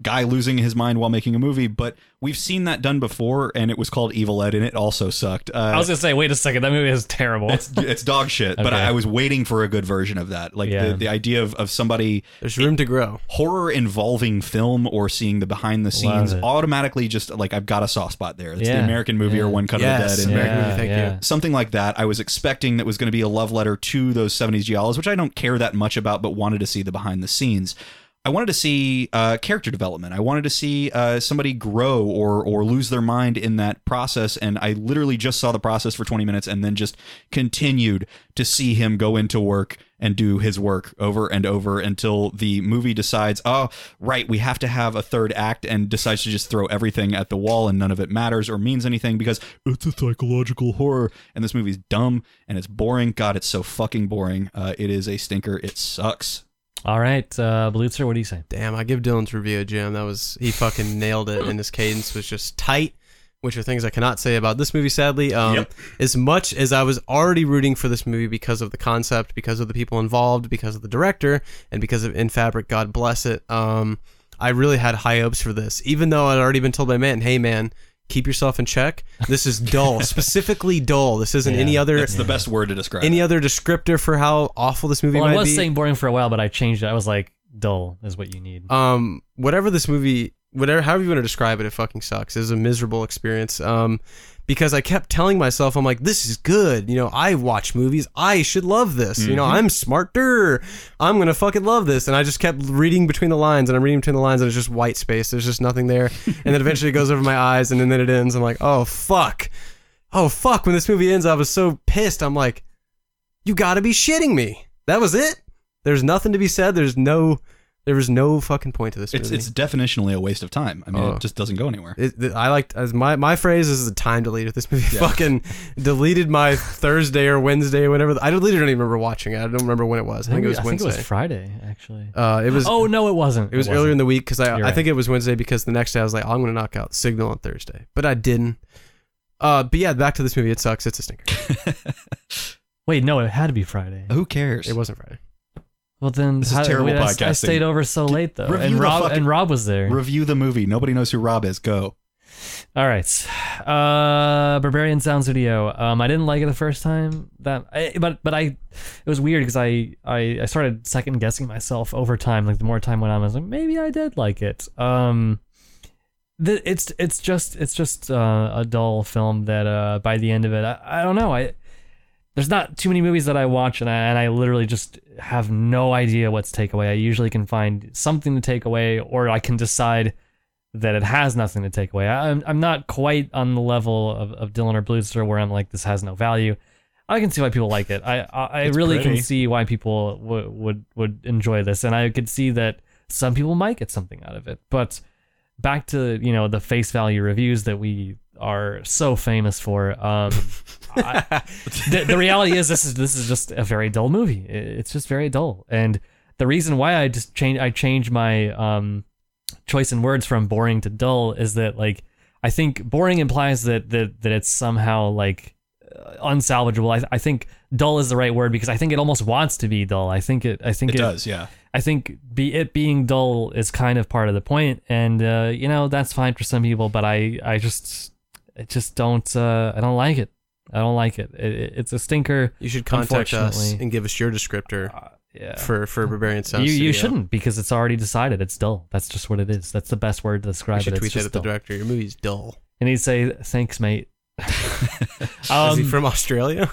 Speaker 2: guy losing his mind while making a movie, but we've seen that done before, and it was called Evil Ed, and it also sucked. Uh,
Speaker 3: I was gonna say, wait a second, that movie is terrible.
Speaker 2: it's, it's dog shit, but I, I was waiting for a good version of that. Like
Speaker 3: Yeah.
Speaker 2: the, the idea of, of somebody
Speaker 1: There's room to grow.
Speaker 2: horror involving film or seeing the behind the scenes automatically just like I've got a soft spot there. It's the American movie
Speaker 3: Yeah.
Speaker 2: or One Cut
Speaker 1: Yes.
Speaker 2: of the Dead. And
Speaker 1: American movie, thank you.
Speaker 2: something like that. I was expecting that was going to be a love letter to those 70s giallos, which I don't care that much about, but wanted to see the behind the scenes. I wanted to see uh, character development. I wanted to see uh, somebody grow or or lose their mind in that process. And I literally just saw the process for 20 minutes and then just continued to see him go into work and do his work over and over until the movie decides, oh, right, we have to have a third act and decides to just throw everything at the wall and none of it matters or means anything because it's a psychological horror. And this movie's dumb and it's boring. God, it's so fucking boring. Uh, it is a stinker. It sucks.
Speaker 3: All right, uh, Blutzer, what do you say?
Speaker 1: Damn, I give Dylan's review a gem. That was he fucking nailed it, and his cadence was just tight, which are things I cannot say about this movie. Sadly, um,
Speaker 2: Yep.
Speaker 1: as much as I was already rooting for this movie because of the concept, because of the people involved, because of the director, and because of In Fabric, God bless it. Um, I really had high hopes for this, even though I'd already been told by man, "Hey, man." Keep yourself in check. This is dull, specifically dull. This isn't
Speaker 3: Yeah.
Speaker 1: any other
Speaker 2: It's the best word to describe
Speaker 1: any
Speaker 2: it.
Speaker 1: other descriptor for how awful this movie
Speaker 3: Well,
Speaker 1: might
Speaker 3: I was
Speaker 1: be.
Speaker 3: saying boring for a while, but I changed it. I was like, dull is what you need.
Speaker 1: um whatever this movie whatever however you want to describe it it fucking sucks it was a miserable experience um because i kept telling myself i'm like this is good. You know i watch movies. I should love this. You know mm-hmm. i'm smarter. I'm gonna fucking love this. And i just kept reading between the lines and i'm reading between the lines and it's just white space. There's just nothing there. And then eventually it goes over my eyes and then it ends. I'm like oh fuck. Oh fuck. When this movie ends i was so pissed. I'm like you gotta be shitting me. That was it. There's nothing to be said. There's no there was no fucking point to this
Speaker 2: It's
Speaker 1: movie.
Speaker 2: it's definitionally a waste of time. I mean,
Speaker 1: Oh.
Speaker 2: it just doesn't go anywhere.
Speaker 1: It, th- I liked as my my phrase is a time deleter. This movie fucking deleted my Thursday or Wednesday, or whatever. I deleted. I don't even remember watching it. I don't remember when it was. I think it was
Speaker 3: I think it was Friday, actually.
Speaker 1: uh, it was.
Speaker 3: oh no, it wasn't.
Speaker 1: It was earlier in the week because I
Speaker 3: You're
Speaker 1: I
Speaker 3: right.
Speaker 1: think it was Wednesday because the next day I was like, oh, I'm gonna knock out Signal on Thursday, but I didn't. Uh, but yeah, back to this movie. It sucks. It's a stinker.
Speaker 3: Wait, no, it had to be Friday.
Speaker 2: Who cares?
Speaker 1: It wasn't Friday.
Speaker 3: Well, then
Speaker 2: This is
Speaker 3: how-
Speaker 2: terrible
Speaker 3: wait, I- I stayed over so late though,
Speaker 2: Review
Speaker 3: and Rob
Speaker 2: fucking-
Speaker 3: and Rob was there.
Speaker 2: Review the movie. Nobody knows who Rob is. Go.
Speaker 3: All right, uh, Berberian Sound Studio. Um, I didn't like it the first time. That, I, but but I, it was weird because I, I I started second guessing myself over time. Like the more time went on, I was like, maybe I did like it. Um, the, it's it's just it's just uh, a dull film that uh, by the end of it, I, I don't know. I there's not too many movies that I watch and I, and I literally just have no idea what's takeaway. I usually can find something to take away, or I can decide that it has nothing to take away. I, I'm I'm not quite on the level of, of Dylan or Bluester where I'm like this has no value. I can see why people like it. I I, I really
Speaker 2: pretty.
Speaker 3: can see why people w- would would enjoy this, and I could see that some people might get something out of it. But back to you know the face value reviews that we are so famous for. Um, I, the, the reality is this is this is just a very dull movie. It's just very dull, and the reason why I just change I changed my um choice in words from boring to dull is that like I think boring implies that that that it's somehow like uh, unsalvageable. I, I think dull is the right word because I think it almost wants to be dull. I think it I think
Speaker 2: It does. Yeah.
Speaker 3: I think be it being dull is kind of part of the point, and uh, you know that's fine for some people. But I, I just, I just don't, uh, I don't like it. I don't like it. it, it- it's a stinker.
Speaker 1: You should contact us and give us your descriptor
Speaker 3: Uh, yeah,
Speaker 1: for for Berberian Sound
Speaker 3: you, you
Speaker 1: Studio.
Speaker 3: shouldn't because it's already decided. It's dull. That's just what it is. That's the best word to
Speaker 1: You
Speaker 3: describe
Speaker 1: should
Speaker 3: it.
Speaker 1: tweet
Speaker 3: It's
Speaker 1: that
Speaker 3: just
Speaker 1: at the director. Your movie's dull.
Speaker 3: And he'd say, "Thanks, mate."
Speaker 1: Is
Speaker 3: um,
Speaker 1: he from Australia?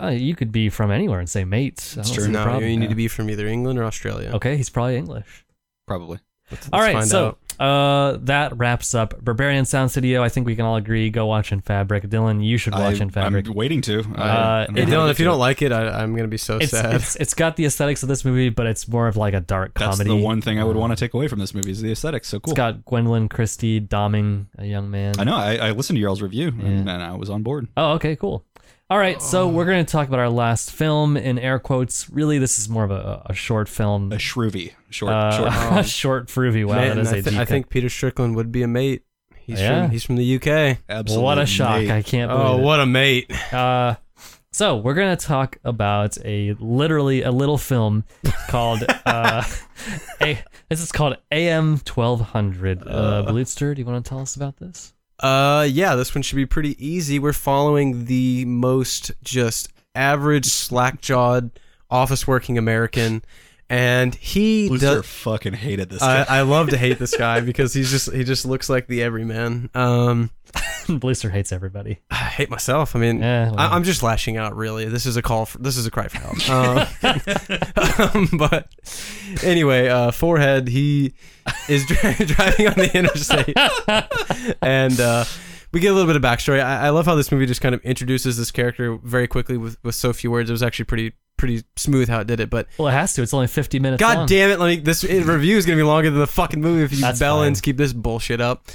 Speaker 3: uh, you could be from anywhere and say, "Mate." I don't
Speaker 2: true.
Speaker 3: see
Speaker 1: No,
Speaker 3: problem.
Speaker 1: you need
Speaker 2: yeah.
Speaker 1: to be from either England or Australia.
Speaker 3: Okay, he's probably English.
Speaker 2: Probably.
Speaker 1: Let's, let's
Speaker 3: right,
Speaker 1: find
Speaker 3: so
Speaker 1: out.
Speaker 3: Uh, that wraps up Berberian Sound Studio. I think we can all agree go watch In Fabric. Dylan, you should watch
Speaker 2: I,
Speaker 3: In Fabric.
Speaker 2: I'm waiting to. I-
Speaker 3: Uh,
Speaker 2: I
Speaker 3: it-
Speaker 1: Dylan, if you don't like it, I, I'm gonna be so
Speaker 3: it's,
Speaker 1: sad.
Speaker 3: it's it's got the aesthetics of this movie, but it's more of like a dark
Speaker 2: that's
Speaker 3: comedy.
Speaker 2: the one thing I would want to take away from this movie is the aesthetics. So cool.
Speaker 3: It's got Gwendoline Christie doming a young man.
Speaker 2: I know. I, I listened to y'all's review and, and I was on board.
Speaker 3: Oh, okay, cool. All right, so we're going to talk about our last film in air quotes. Really, this is more of a, a short film.
Speaker 2: A shroovy short.
Speaker 3: Uh,
Speaker 2: short.
Speaker 3: a short fruity. Wow,
Speaker 1: Man,
Speaker 3: that is
Speaker 1: I,
Speaker 3: a
Speaker 1: thi-
Speaker 3: deep
Speaker 1: I think Peter Strickland would be a mate. He's
Speaker 3: Yeah.
Speaker 1: from he's from the UK.
Speaker 2: Absolutely.
Speaker 3: What a shock!
Speaker 2: mate.
Speaker 3: I can't
Speaker 1: Oh,
Speaker 3: believe
Speaker 1: what a mate!
Speaker 3: Uh, So we're gonna talk about a literally a little film called uh, a this is called AM twelve hundred. Uh, Blutster, do you want to tell us about this?
Speaker 1: Uh, yeah, this one should be pretty easy. We're following the most just average, slack jawed, office working American, and he
Speaker 2: Lucifer
Speaker 1: does.
Speaker 2: fucking hated this
Speaker 1: I. I love to hate this guy because he's just he just looks like the everyman. Um,
Speaker 3: Blutster hates everybody.
Speaker 1: I hate myself. I mean,
Speaker 3: Yeah, well.
Speaker 1: I, I'm just lashing out. Really, this is a call. For, this is a cry for help. Um, um, but anyway, uh, forehead. He is dri- driving on the interstate, and uh, we get a little bit of backstory. I, I love how this movie just kind of introduces this character very quickly with with so few words. It was actually pretty pretty smooth how it did it. But
Speaker 3: well, it has to. It's only fifty minutes.
Speaker 1: God
Speaker 3: long.
Speaker 1: damn it! Let me. This review is gonna be longer than the fucking movie if you bellends keep this bullshit up.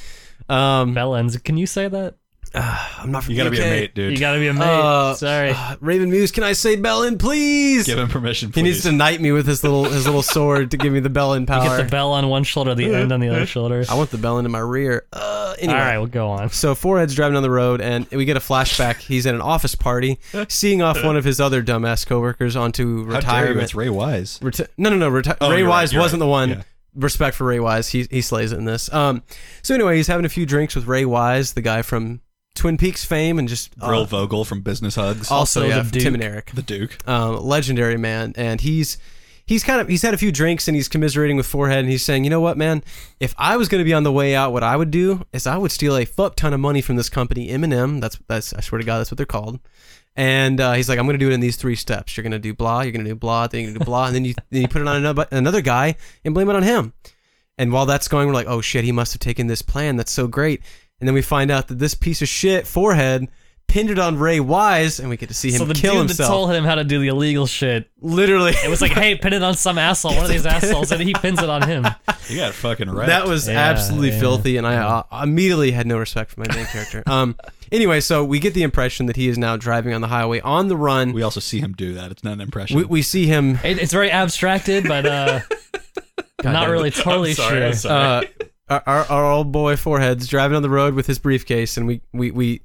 Speaker 1: Um,
Speaker 3: Bellends. Can you say that?
Speaker 1: I'm not from
Speaker 2: you gotta be a mate, dude.
Speaker 3: You gotta be a mate.
Speaker 1: Uh,
Speaker 3: Sorry.
Speaker 1: uh, Raven Muse, can I say Bellin, please?
Speaker 2: Give him permission,
Speaker 1: he
Speaker 2: please.
Speaker 1: needs to knight me with his little his little sword to give me the Bellin
Speaker 3: You
Speaker 1: power.
Speaker 3: get the bell on one shoulder, the end on the other shoulder.
Speaker 1: I want the Bellin in my rear. Uh, anyway.
Speaker 3: All right, we'll go on.
Speaker 1: So Forehead's driving down the road, and we get a flashback. He's at an office party, seeing off one of his other dumbass coworkers onto
Speaker 2: How dare you?
Speaker 1: retirement.
Speaker 2: It's Ray Wise.
Speaker 1: Reti- no, no, no. Reti-
Speaker 2: Oh,
Speaker 1: Ray
Speaker 2: you're right,
Speaker 1: Wise
Speaker 2: you're
Speaker 1: wasn't
Speaker 2: right.
Speaker 1: the one.
Speaker 2: Yeah.
Speaker 1: Respect for Ray Wise. He he slays it in this. Um. So anyway, he's having a few drinks with Ray Wise, the guy from Twin Peaks fame, and just uh,
Speaker 2: Brill Vogel from Business Hugs.
Speaker 1: also,
Speaker 3: Also
Speaker 1: yeah,
Speaker 3: the Duke.
Speaker 1: Tim and Eric.
Speaker 2: the Duke.
Speaker 1: um, legendary man, and he's he's kind of he's had a few drinks and he's commiserating with Forehead, and he's saying, you know what, man, if I was going to be on the way out, what I would do is I would steal a fuck ton of money from this company, M&M. That's that's I swear to God, that's what they're called. And uh, he's like, I'm going to do it in these three steps. You're going to do blah, you're going to do blah, then you're going to do blah, and then you then you put it on another another guy and blame it on him. And while that's going, we're like, oh shit, he must have taken this plan. That's so great. And then we find out that this piece of shit, Forehead, pinned it on Ray Wise, and we get to see him
Speaker 3: So the
Speaker 1: kill
Speaker 3: dude
Speaker 1: himself.
Speaker 3: that told him how to do the illegal shit,
Speaker 1: Literally,
Speaker 3: it was like, hey, pin it on some asshole, one of these assholes, and he pins it on him.
Speaker 2: You got fucking right.
Speaker 1: That was
Speaker 3: Yeah,
Speaker 1: absolutely
Speaker 3: yeah.
Speaker 1: filthy, and I uh, immediately had no respect for my main character. Um. Anyway, so we get the impression that he is now driving on the highway on the run.
Speaker 2: we also see him do that. It's not an impression.
Speaker 1: We, we see him.
Speaker 3: It, it's very abstracted, but uh, not really totally
Speaker 2: I'm sorry,
Speaker 3: sure.
Speaker 2: I'm sorry.
Speaker 1: Uh, our, our our old boy foreheads driving on the road with his briefcase, and we we we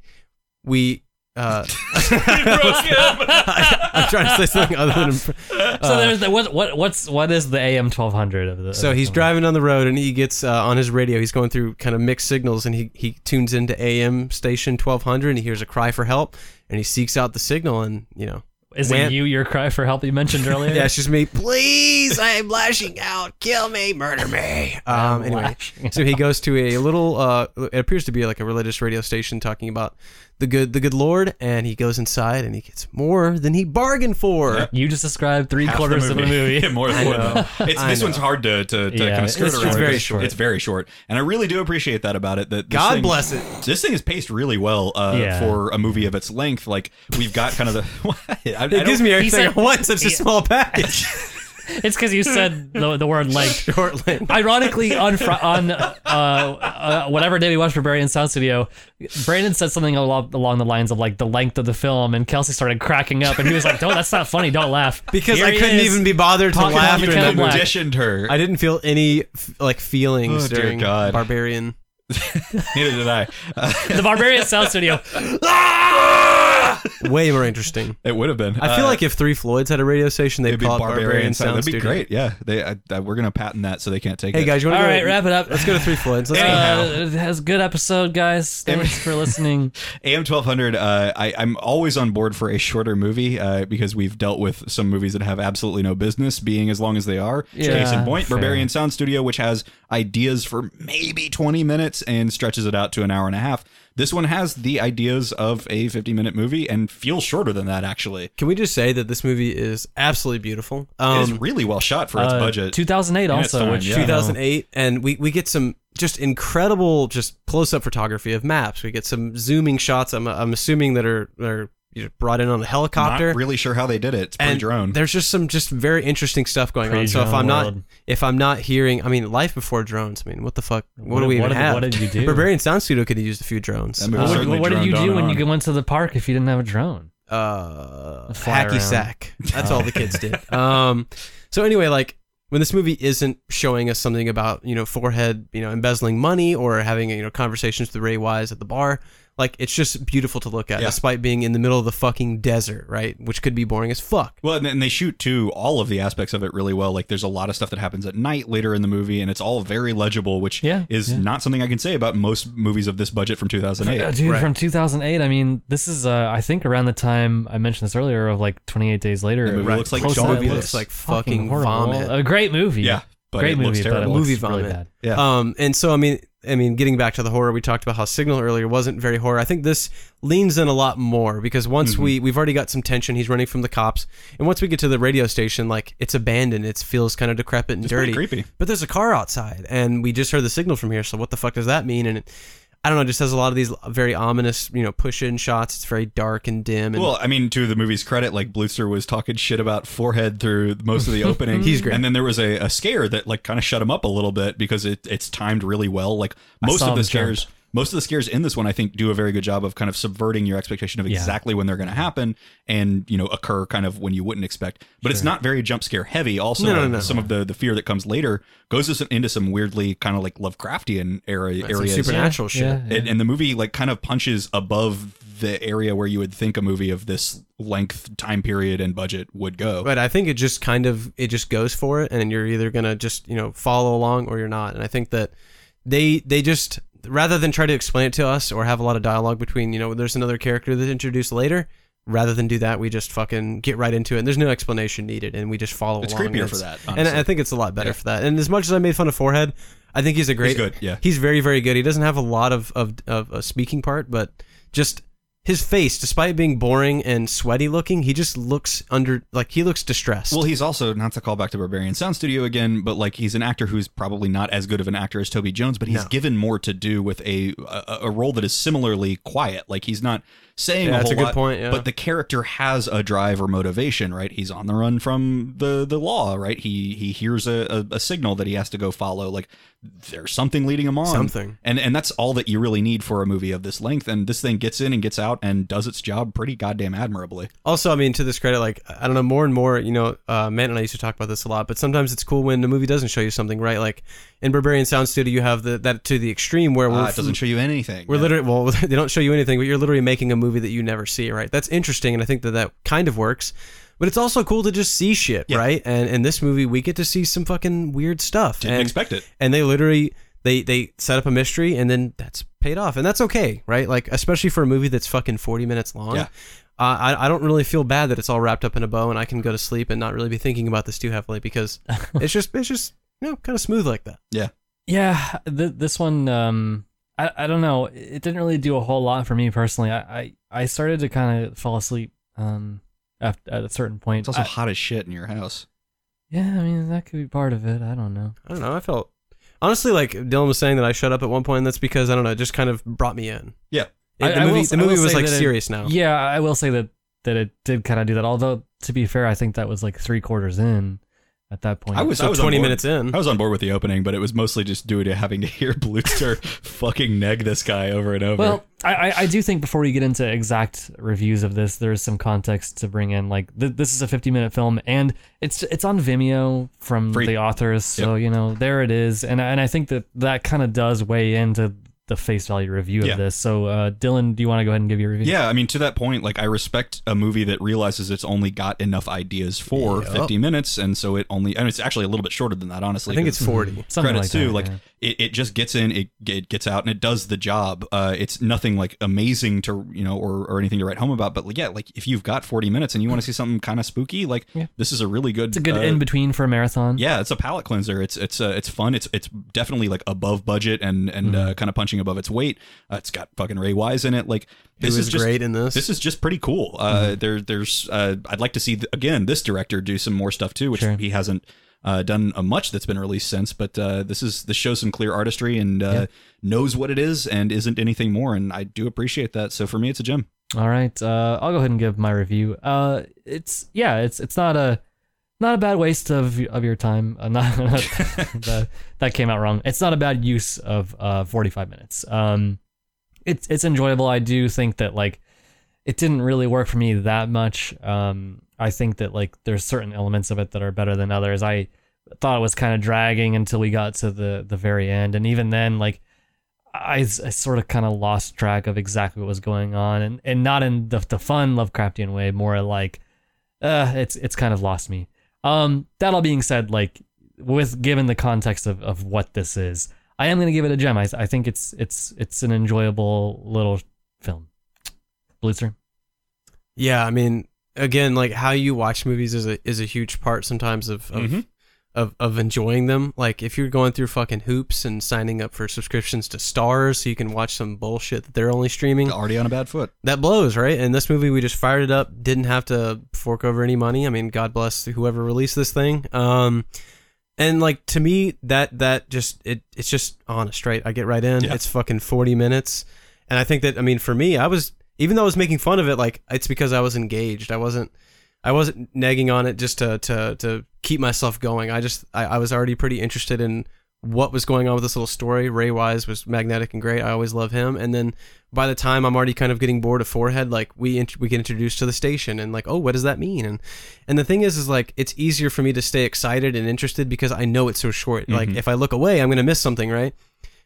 Speaker 1: we. Uh, I, am trying to say something other than.
Speaker 3: so
Speaker 1: uh,
Speaker 3: there's the, what what what's what is the AM twelve hundred of the?
Speaker 1: So
Speaker 3: of
Speaker 1: he's
Speaker 3: the-
Speaker 1: driving on the road and he gets uh, on his radio. He's going through kind of mixed signals and he, he tunes into AM station 1200 and he hears a cry for help and he seeks out the signal and, you know,
Speaker 3: Is
Speaker 1: Wan-
Speaker 3: it you? Your cry for help you mentioned earlier?
Speaker 1: yeah, it's just me. Please, I'm lashing out. Kill me, murder me. Um, anyway, so he goes to a little. Uh, it appears to be like a religious radio station talking about the good, the good Lord, and he goes inside and he gets more than he bargained for.
Speaker 2: Yep.
Speaker 3: You just described three
Speaker 2: Half
Speaker 3: quarters of a movie.
Speaker 2: More than one. It's, this
Speaker 1: know.
Speaker 2: one's hard to, to, to
Speaker 3: Yeah,
Speaker 2: kind of skirt
Speaker 3: it's-
Speaker 2: around.
Speaker 1: it's very short.
Speaker 2: It's very short, and I really do appreciate that about it. That this
Speaker 1: God
Speaker 2: thing-
Speaker 1: bless it.
Speaker 2: This thing is paced really well uh,
Speaker 3: Yeah.
Speaker 2: for a movie of its length. Like we've got kind of the. What? I, I
Speaker 1: It gives me
Speaker 3: He
Speaker 1: everything
Speaker 3: said-
Speaker 1: I want. Such a small package.
Speaker 3: It's because you said the, the word length.
Speaker 1: Short length.
Speaker 3: Ironically, on fr- on uh, uh, whatever day we watched Berberian Sound Studio, Brandon said something along, along the lines of like the length of the film, and Kelsey started cracking up, and he was like, "Don't, that's not funny. Don't laugh."
Speaker 1: Because
Speaker 3: Here
Speaker 1: I
Speaker 3: he
Speaker 1: couldn't
Speaker 3: is.
Speaker 1: even be bothered to
Speaker 3: talking
Speaker 1: laugh
Speaker 3: about
Speaker 1: during
Speaker 3: McKenna
Speaker 1: that movie.
Speaker 3: Black.
Speaker 2: auditioned her.
Speaker 1: I didn't feel any f- like feelings
Speaker 2: Oh, dear
Speaker 1: during
Speaker 2: God.
Speaker 1: Barbarian.
Speaker 2: Neither did I. Uh,
Speaker 3: the Barbarian Sound Studio.
Speaker 1: Way more interesting.
Speaker 2: it would have been.
Speaker 1: I feel
Speaker 2: Uh,
Speaker 1: like if Three Floyds had a radio station, they'd
Speaker 2: it'd be
Speaker 1: call it
Speaker 2: barbarian,
Speaker 1: Barbarian
Speaker 2: sound.
Speaker 1: Sound
Speaker 2: That'd be
Speaker 1: Studio.
Speaker 2: great. Yeah, they. I, I, we're gonna patent that so they can't take it.
Speaker 1: Hey
Speaker 2: it.
Speaker 1: guys, you
Speaker 3: All
Speaker 1: want to
Speaker 3: right, wrap it up.
Speaker 1: Let's go to Three Floyds. Let's
Speaker 2: Anyhow.
Speaker 3: Uh, it has a good episode, guys. Thanks for listening.
Speaker 2: AM twelve hundred. Uh, I, I'm always on board for a shorter movie uh, because we've dealt with some movies that have absolutely no business being as long as they are.
Speaker 3: Yeah,
Speaker 2: Case in point,
Speaker 3: fair.
Speaker 2: Berberian Sound Studio, which has ideas for maybe twenty minutes and stretches it out to an hour and a half. This one has the ideas of a 50 minute movie and feels shorter than that. Actually,
Speaker 1: Can we just say that this movie is absolutely beautiful? Um,
Speaker 2: it's really well shot for its
Speaker 3: Uh,
Speaker 2: budget.
Speaker 3: 2008 also,
Speaker 2: time,
Speaker 3: which
Speaker 2: yeah.
Speaker 1: 2008, and we, we get some just incredible just close up photography of maps. We get some zooming shots. I'm, I'm assuming that are are you know, brought in on a helicopter.
Speaker 2: Not really sure how they did it. It's pretty
Speaker 1: and
Speaker 2: drone.
Speaker 1: there's just some just very interesting stuff going on. So if I'm not
Speaker 3: world.
Speaker 1: if I'm not hearing, I mean, life before drones. I mean, what the fuck? What, do we
Speaker 3: what
Speaker 1: even
Speaker 3: did-
Speaker 1: have?
Speaker 3: what did you do?
Speaker 1: Berberian Sound Studio could have used a few drones.
Speaker 2: That movie
Speaker 3: What,
Speaker 1: Uh,
Speaker 3: what did you do when
Speaker 2: and
Speaker 3: you
Speaker 2: on.
Speaker 3: went to the park if you didn't have a drone?
Speaker 1: uh,
Speaker 3: Fly
Speaker 1: hacky
Speaker 3: around.
Speaker 1: sack. That's all the kids did. Um, so anyway, like when this movie isn't showing us something about you know forehead, you know embezzling money or having you know conversations with Ray Wise at the bar, like it's just beautiful to look at,
Speaker 2: Yeah.
Speaker 1: despite being in the middle of the fucking desert, right? Which could be boring as fuck.
Speaker 2: Well, and, and they shoot too all of the aspects of it really well. Like there's a lot of stuff that happens at night later in the movie, and it's all very legible, which
Speaker 3: Yeah,
Speaker 2: is
Speaker 3: yeah.
Speaker 2: not something I can say about most movies of this budget from 2008.
Speaker 3: Uh, dude,
Speaker 1: Right.
Speaker 3: from 2008. I mean, this is uh, I think around the time I mentioned this earlier of like 28 Days Later.
Speaker 2: The movie
Speaker 1: Right.
Speaker 2: looks like
Speaker 3: Close
Speaker 2: dog
Speaker 3: to
Speaker 1: movie
Speaker 3: that,
Speaker 2: piss.
Speaker 1: looks like
Speaker 3: fucking
Speaker 1: fucking vomit.
Speaker 3: A great movie.
Speaker 2: yeah, but
Speaker 3: great
Speaker 2: it
Speaker 3: movie,
Speaker 2: looks
Speaker 3: but it looks
Speaker 1: Movie
Speaker 3: really
Speaker 1: vomit.
Speaker 3: bad.
Speaker 2: Yeah.
Speaker 1: Um, and so I mean, I mean, getting back to the horror, we talked about how Signal earlier wasn't very horror. I think this leans in a lot more because once
Speaker 2: Mm-hmm.
Speaker 1: we we've already got some tension, he's running from the cops, and once we get to the radio station, like it's abandoned, it feels kind of decrepit and
Speaker 2: It's
Speaker 1: dirty.
Speaker 2: creepy.
Speaker 1: But there's a car outside, and we just heard the signal from here. So what the fuck does that mean? And it, I don't know. It just has a lot of these very ominous, you know, push-in shots. It's very dark and dim. And
Speaker 2: Well, I mean, to the movie's credit, like Blutzer was talking shit about Forehead through most of the opening.
Speaker 1: He's great.
Speaker 2: And then there was a, a scare that like kind of shut him up a little bit because it, it's timed really well. Like most of the
Speaker 3: scares. jump.
Speaker 2: Most of the scares in this one, I think, do a very good job of kind of subverting your expectation of
Speaker 3: Yeah.
Speaker 2: exactly when they're going to happen and you know occur kind of when you wouldn't expect. But it's not very jump scare heavy. Also,
Speaker 1: No, no, no.
Speaker 2: some of the the fear that comes later goes to into some weirdly kind of like Lovecraftian era
Speaker 1: That's
Speaker 2: areas.
Speaker 1: supernatural shit.
Speaker 3: Yeah, yeah.
Speaker 2: And, and the movie like kind of punches above the area where you would think a movie of this length, time period, and budget would go.
Speaker 1: But I think it just kind of it just goes for it, and you're either gonna just you know follow along or you're not. And I think that they they just rather than try to explain it to us or have a lot of dialogue between you know there's another character that's introduced later. Rather than do that, we just fucking get right into it. And there's no explanation needed, and we just follow
Speaker 2: It's
Speaker 1: along.
Speaker 2: creepier for that,
Speaker 1: and. I think it's a lot better
Speaker 2: Yeah.
Speaker 1: for that. And as much as I made fun of Forehead, I think he's a great.
Speaker 2: He's good, yeah.
Speaker 1: He's very very good. He doesn't have a lot of of, of a speaking part, but just his face, despite being boring and sweaty looking, he just looks under like he looks distressed.
Speaker 2: Well, he's also not to call back to Berberian Sound Studio again, but like he's an actor who's probably not as good of an actor as Toby Jones, but he's
Speaker 1: No.
Speaker 2: given more to do with a, a a role that is similarly quiet. Like he's not saying
Speaker 1: Yeah,
Speaker 2: a
Speaker 1: that's a good
Speaker 2: lot,
Speaker 1: point, yeah.
Speaker 2: but the character has a drive or motivation. Right, he's on the run from the the law. Right, he he hears a, a, a signal that he has to go follow. Like there's something leading him on.
Speaker 1: Something.
Speaker 2: and and that's all that you really need for a movie of this length. And this thing gets in and gets out and does its job pretty goddamn admirably.
Speaker 1: also, I mean, to this credit, like I don't know, more and more, you know, uh, Matt and I used to talk about this a lot, but sometimes it's cool when the movie doesn't show you something, right? Like in Berberian Sound Studio, you have the that to the extreme where we're
Speaker 2: Ah, it doesn't show you anything.
Speaker 1: We're
Speaker 2: Yeah.
Speaker 1: literally well, they don't show you anything, but you're literally making a movie that you never see, right? That's interesting, and I think that that kind of works. But it's also cool to just see shit,
Speaker 2: Yeah.
Speaker 1: right? And in this movie, we get to see some fucking weird stuff.
Speaker 2: Didn't
Speaker 1: and,
Speaker 2: expect it.
Speaker 1: And they literally they they set up a mystery, and then that's paid off, and that's okay, right? Like especially for a movie that's fucking 40 minutes long.
Speaker 2: Yeah.
Speaker 1: Uh, I, I don't really feel bad that it's all wrapped up in a bow and I can go to sleep and not really be thinking about this too heavily because it's just it's just you know kind of smooth like that.
Speaker 3: Yeah, th- this one, um, I, I don't know. It didn't really do a whole lot for me personally. I, I, I started to kind of fall asleep um, at, at a certain point.
Speaker 2: It's also
Speaker 3: I-
Speaker 2: hot as shit in your house.
Speaker 3: yeah, I mean, that could be part of it. I don't know.
Speaker 1: I don't know. I felt honestly like Dylan was saying that I shut up at one point. And that's because I don't know. It just kind of brought me in.
Speaker 2: Yeah.
Speaker 1: It- the
Speaker 3: I
Speaker 1: movie,
Speaker 3: I will
Speaker 1: movie was like
Speaker 3: that it-
Speaker 1: serious now.
Speaker 3: Yeah, I will say that, that it did kind of do that. Although, to be fair, I think that was like three quarters in at that point.
Speaker 2: I was,
Speaker 1: So
Speaker 2: I was
Speaker 1: 20 minutes in.
Speaker 2: I was on board with the opening, but it was mostly just due to having to hear Blutzer fucking neg this guy over and over.
Speaker 3: Well, I, I- I do think before we get into exact reviews of this, there's some context to bring in. Like th- this is a 50 minute film, and it's it's on Vimeo from
Speaker 2: Free.
Speaker 3: the authors, so you know there it is. And and I think that that kind of does weigh into the face value review
Speaker 2: Yeah.
Speaker 3: of this. So uh, Dylan, do you want to go ahead and give your review?
Speaker 2: yeah, I mean, to that point, like I respect a movie that realizes it's only got enough ideas for
Speaker 1: Yep.
Speaker 2: 50 minutes, and so it only, and it's actually a little bit shorter than that, honestly.
Speaker 1: I think
Speaker 2: 'cause
Speaker 1: it's 40.
Speaker 3: Something
Speaker 2: credits
Speaker 3: like
Speaker 2: too.
Speaker 3: that,
Speaker 2: Like
Speaker 3: yeah.
Speaker 2: it, it just gets in, it, it gets out, and it does the job. Uh, it's nothing like amazing to you know or, or anything to write home about, but like, yeah, like if you've got forty minutes and you want to see something kind of spooky, like
Speaker 3: Yeah.
Speaker 2: this is a really good.
Speaker 3: it's a good
Speaker 2: uh,
Speaker 3: in between for a marathon.
Speaker 2: Yeah, it's a palate cleanser. It's it's uh, it's fun. It's it's definitely like above budget and and
Speaker 3: Mm-hmm.
Speaker 2: uh, kind of punching above its weight. Uh, it's got fucking Ray Wise in it. Like this
Speaker 1: is
Speaker 2: is just
Speaker 1: great in this.
Speaker 2: this is just pretty cool. Uh,
Speaker 3: Mm-hmm.
Speaker 2: there, there's, uh, I'd like to see th- again this director do some more stuff too, which
Speaker 3: Sure.
Speaker 2: he hasn't uh, done a much that's been released since. But uh, this is this shows some clear artistry and uh,
Speaker 3: Yeah.
Speaker 2: knows what it is and isn't anything more. And I do appreciate that. So for me, it's a gem.
Speaker 3: All right, uh, I'll go ahead and give my review. Uh, it's yeah, it's it's not a not a bad waste of of your time. Uh, not, that, that came out wrong. It's not a bad use of uh 45 minutes. Um, it's it's enjoyable. I do think that like it didn't really work for me that much. Um, I think that like there's certain elements of it that are better than others. I thought it was kind of dragging until we got to the the very end, and even then, like I, I sort of kind of lost track of exactly what was going on, and and not in the the fun Lovecraftian way, more like, uh, it's it's kind of lost me. Um, that all being said, like with given the context of, of what this is, I am gonna give it a gem. I I think it's it's it's an enjoyable little film. Blitzer.
Speaker 1: Yeah, I mean, again, like how you watch movies is a is a huge part sometimes of of,
Speaker 2: Mhm.
Speaker 1: Of of enjoying them. Like if you're going through fucking hoops and signing up for subscriptions to Starz so you can watch some bullshit that they're only streaming,
Speaker 2: Already on a bad foot.
Speaker 1: that blows, right? And this movie, we just fired it up, didn't have to fork over any money. I mean, God bless whoever released this thing. Um, and like to me, that that just it it's just honest, right? I get right in.
Speaker 2: Yeah.
Speaker 1: It's fucking forty minutes, and I think that I mean for me, I was even though I was making fun of it, like it's because I was engaged. I wasn't. I wasn't negging on it just to to to keep myself going. I just I, I was already pretty interested in what was going on with this little story. Ray Wise was magnetic and great. I always love him. And then by the time I'm already kind of getting bored of Forehead, like we int- we get introduced to the station and like, oh, what does that mean? And and the thing is, is like it's easier for me to stay excited and interested because I know it's so short. Like
Speaker 2: Mhm.
Speaker 1: if I look away, I'm gonna miss something, right?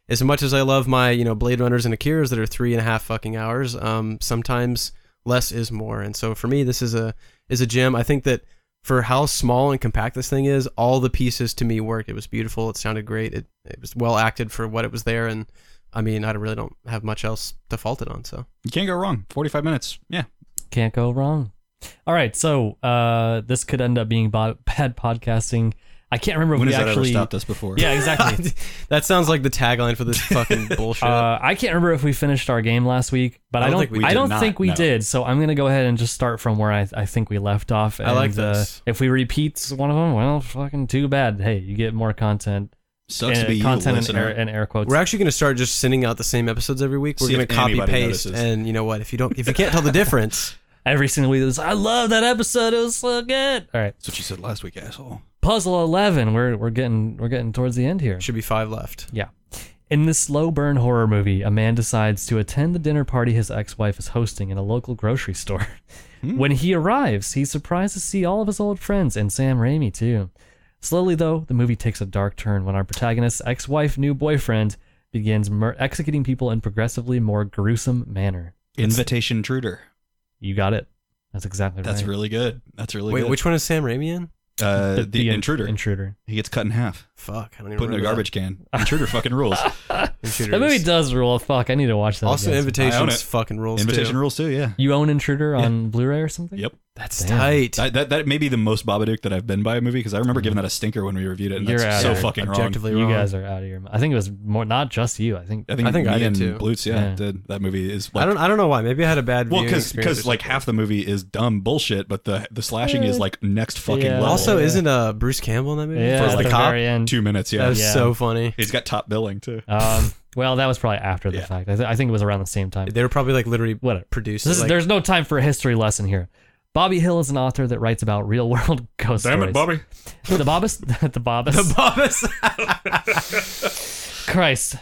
Speaker 1: As much as I love my you know Blade Runners and Akiras that are three and a half fucking hours, um, sometimes less is more. And so for me, this is a is a gem. I think that for how small and compact this thing is, all the pieces to me worked. It was beautiful. It sounded great. It, it was well acted for what it was there. And I mean, I really don't have much else to fault it on. So
Speaker 2: You can't go wrong. 45 minutes. Yeah.
Speaker 3: Can't go wrong. All right, so uh, this could end up being bad podcasting. I can't remember if
Speaker 2: When
Speaker 3: we
Speaker 2: has that
Speaker 3: actually.
Speaker 2: ever stopped us before?
Speaker 3: Yeah, exactly.
Speaker 1: that sounds like the tagline for this fucking bullshit.
Speaker 3: Uh, I can't remember if we finished our game last week, but I
Speaker 1: I
Speaker 3: don't.
Speaker 1: don't
Speaker 3: think
Speaker 1: think
Speaker 3: we
Speaker 1: we
Speaker 3: I
Speaker 2: did
Speaker 3: don't
Speaker 2: not,
Speaker 3: think we
Speaker 2: no.
Speaker 3: did. So I'm gonna go ahead and just start from where I, I think we left off.
Speaker 1: I like
Speaker 3: and, uh,
Speaker 1: this.
Speaker 3: if we repeat one of them, well, fucking too bad. Hey, you get more content.
Speaker 2: Sucks
Speaker 3: uh,
Speaker 2: to be you,
Speaker 3: content in
Speaker 2: listener.
Speaker 3: air, in air quotes.
Speaker 1: We're actually going to start just sending out the same episodes every week. We're
Speaker 2: See
Speaker 1: going to copy
Speaker 2: anybody
Speaker 1: paste,
Speaker 2: notices.
Speaker 1: and you know what? If you don't, if you can't tell the difference,
Speaker 3: Every single week, it's, I love that episode. It was so good. All right,
Speaker 2: That's what you said last week, asshole.
Speaker 3: Puzzle eleven. We're we're getting we're getting towards the end here.
Speaker 1: should be five left.
Speaker 3: Yeah. In this slow burn horror movie, a man decides to attend the dinner party his ex wife is hosting in a local grocery store.
Speaker 2: Hmm.
Speaker 3: When he arrives, he's surprised to see all of his old friends and Sam Raimi, too. Slowly, though, the movie takes a dark turn when our protagonist's ex wife, new boyfriend, begins mur- executing people in progressively more gruesome manner.
Speaker 2: Invitation Intruder.
Speaker 3: You got it. That's exactly
Speaker 2: That's
Speaker 3: right.
Speaker 2: really good. That's really
Speaker 1: Wait,
Speaker 2: good.
Speaker 1: which one is Sam Raimi in?
Speaker 2: Uh, the,
Speaker 3: in-
Speaker 2: intruder.
Speaker 3: Intruder.
Speaker 2: he gets cut in half,
Speaker 1: Fuck, I don't even
Speaker 2: put in a
Speaker 1: remember
Speaker 2: garbage can. Intruder fucking rules.
Speaker 1: that. Intruders.
Speaker 3: That movie does rule. Fuck, I need to watch that.
Speaker 1: Also,
Speaker 3: again.
Speaker 2: I own
Speaker 1: Invitations
Speaker 2: it.
Speaker 1: fucking rules
Speaker 2: Invitation
Speaker 1: too.
Speaker 2: rules too. Yeah.
Speaker 3: You own Intruder on Blu-ray or something?
Speaker 2: Yep.
Speaker 1: That's
Speaker 3: Damn.
Speaker 1: tight.
Speaker 2: That, that that may be the most Babadook that I've been by a movie because I remember giving that a stinker when we reviewed it. And
Speaker 3: You're
Speaker 2: that's
Speaker 3: out
Speaker 2: so
Speaker 3: of it.
Speaker 2: fucking wrong.
Speaker 1: Objectively
Speaker 3: You
Speaker 1: wrong.
Speaker 3: guys are out of your. I think it was more not just you. I think
Speaker 2: I think
Speaker 1: I think
Speaker 2: me
Speaker 1: I did
Speaker 2: and
Speaker 1: too.
Speaker 2: Blutz, yeah,
Speaker 3: Yeah.
Speaker 2: did. That movie is like
Speaker 1: I don't. I don't know why. Maybe I had a bad.
Speaker 2: well
Speaker 1: viewing
Speaker 2: because
Speaker 1: experience
Speaker 2: because
Speaker 1: or
Speaker 2: like
Speaker 1: something.
Speaker 2: half the movie is dumb bullshit, but the the slashing is like next fucking
Speaker 3: yeah.
Speaker 2: level.
Speaker 1: Also, isn't uh Bruce Campbell in that movie?
Speaker 3: yeah,
Speaker 1: For
Speaker 3: at
Speaker 1: the
Speaker 3: the
Speaker 1: cop.
Speaker 3: very end.
Speaker 2: Two minutes. yeah.
Speaker 1: That
Speaker 2: Yeah,
Speaker 1: was
Speaker 3: Yeah.
Speaker 1: so funny.
Speaker 2: he's got top billing too.
Speaker 3: Um, well, that was probably after the
Speaker 2: Yeah.
Speaker 3: fact. I, th- I think it was around the same time.
Speaker 1: They were probably like literally
Speaker 3: Whatever.
Speaker 1: produced.
Speaker 3: This is,
Speaker 1: like,
Speaker 3: there's no time for a history lesson here. Bobby Hill is an author that writes about real world ghost stories.
Speaker 2: Bobby.
Speaker 3: The Bobbus? the Bobbus?
Speaker 1: the Bobbus.
Speaker 3: Christ.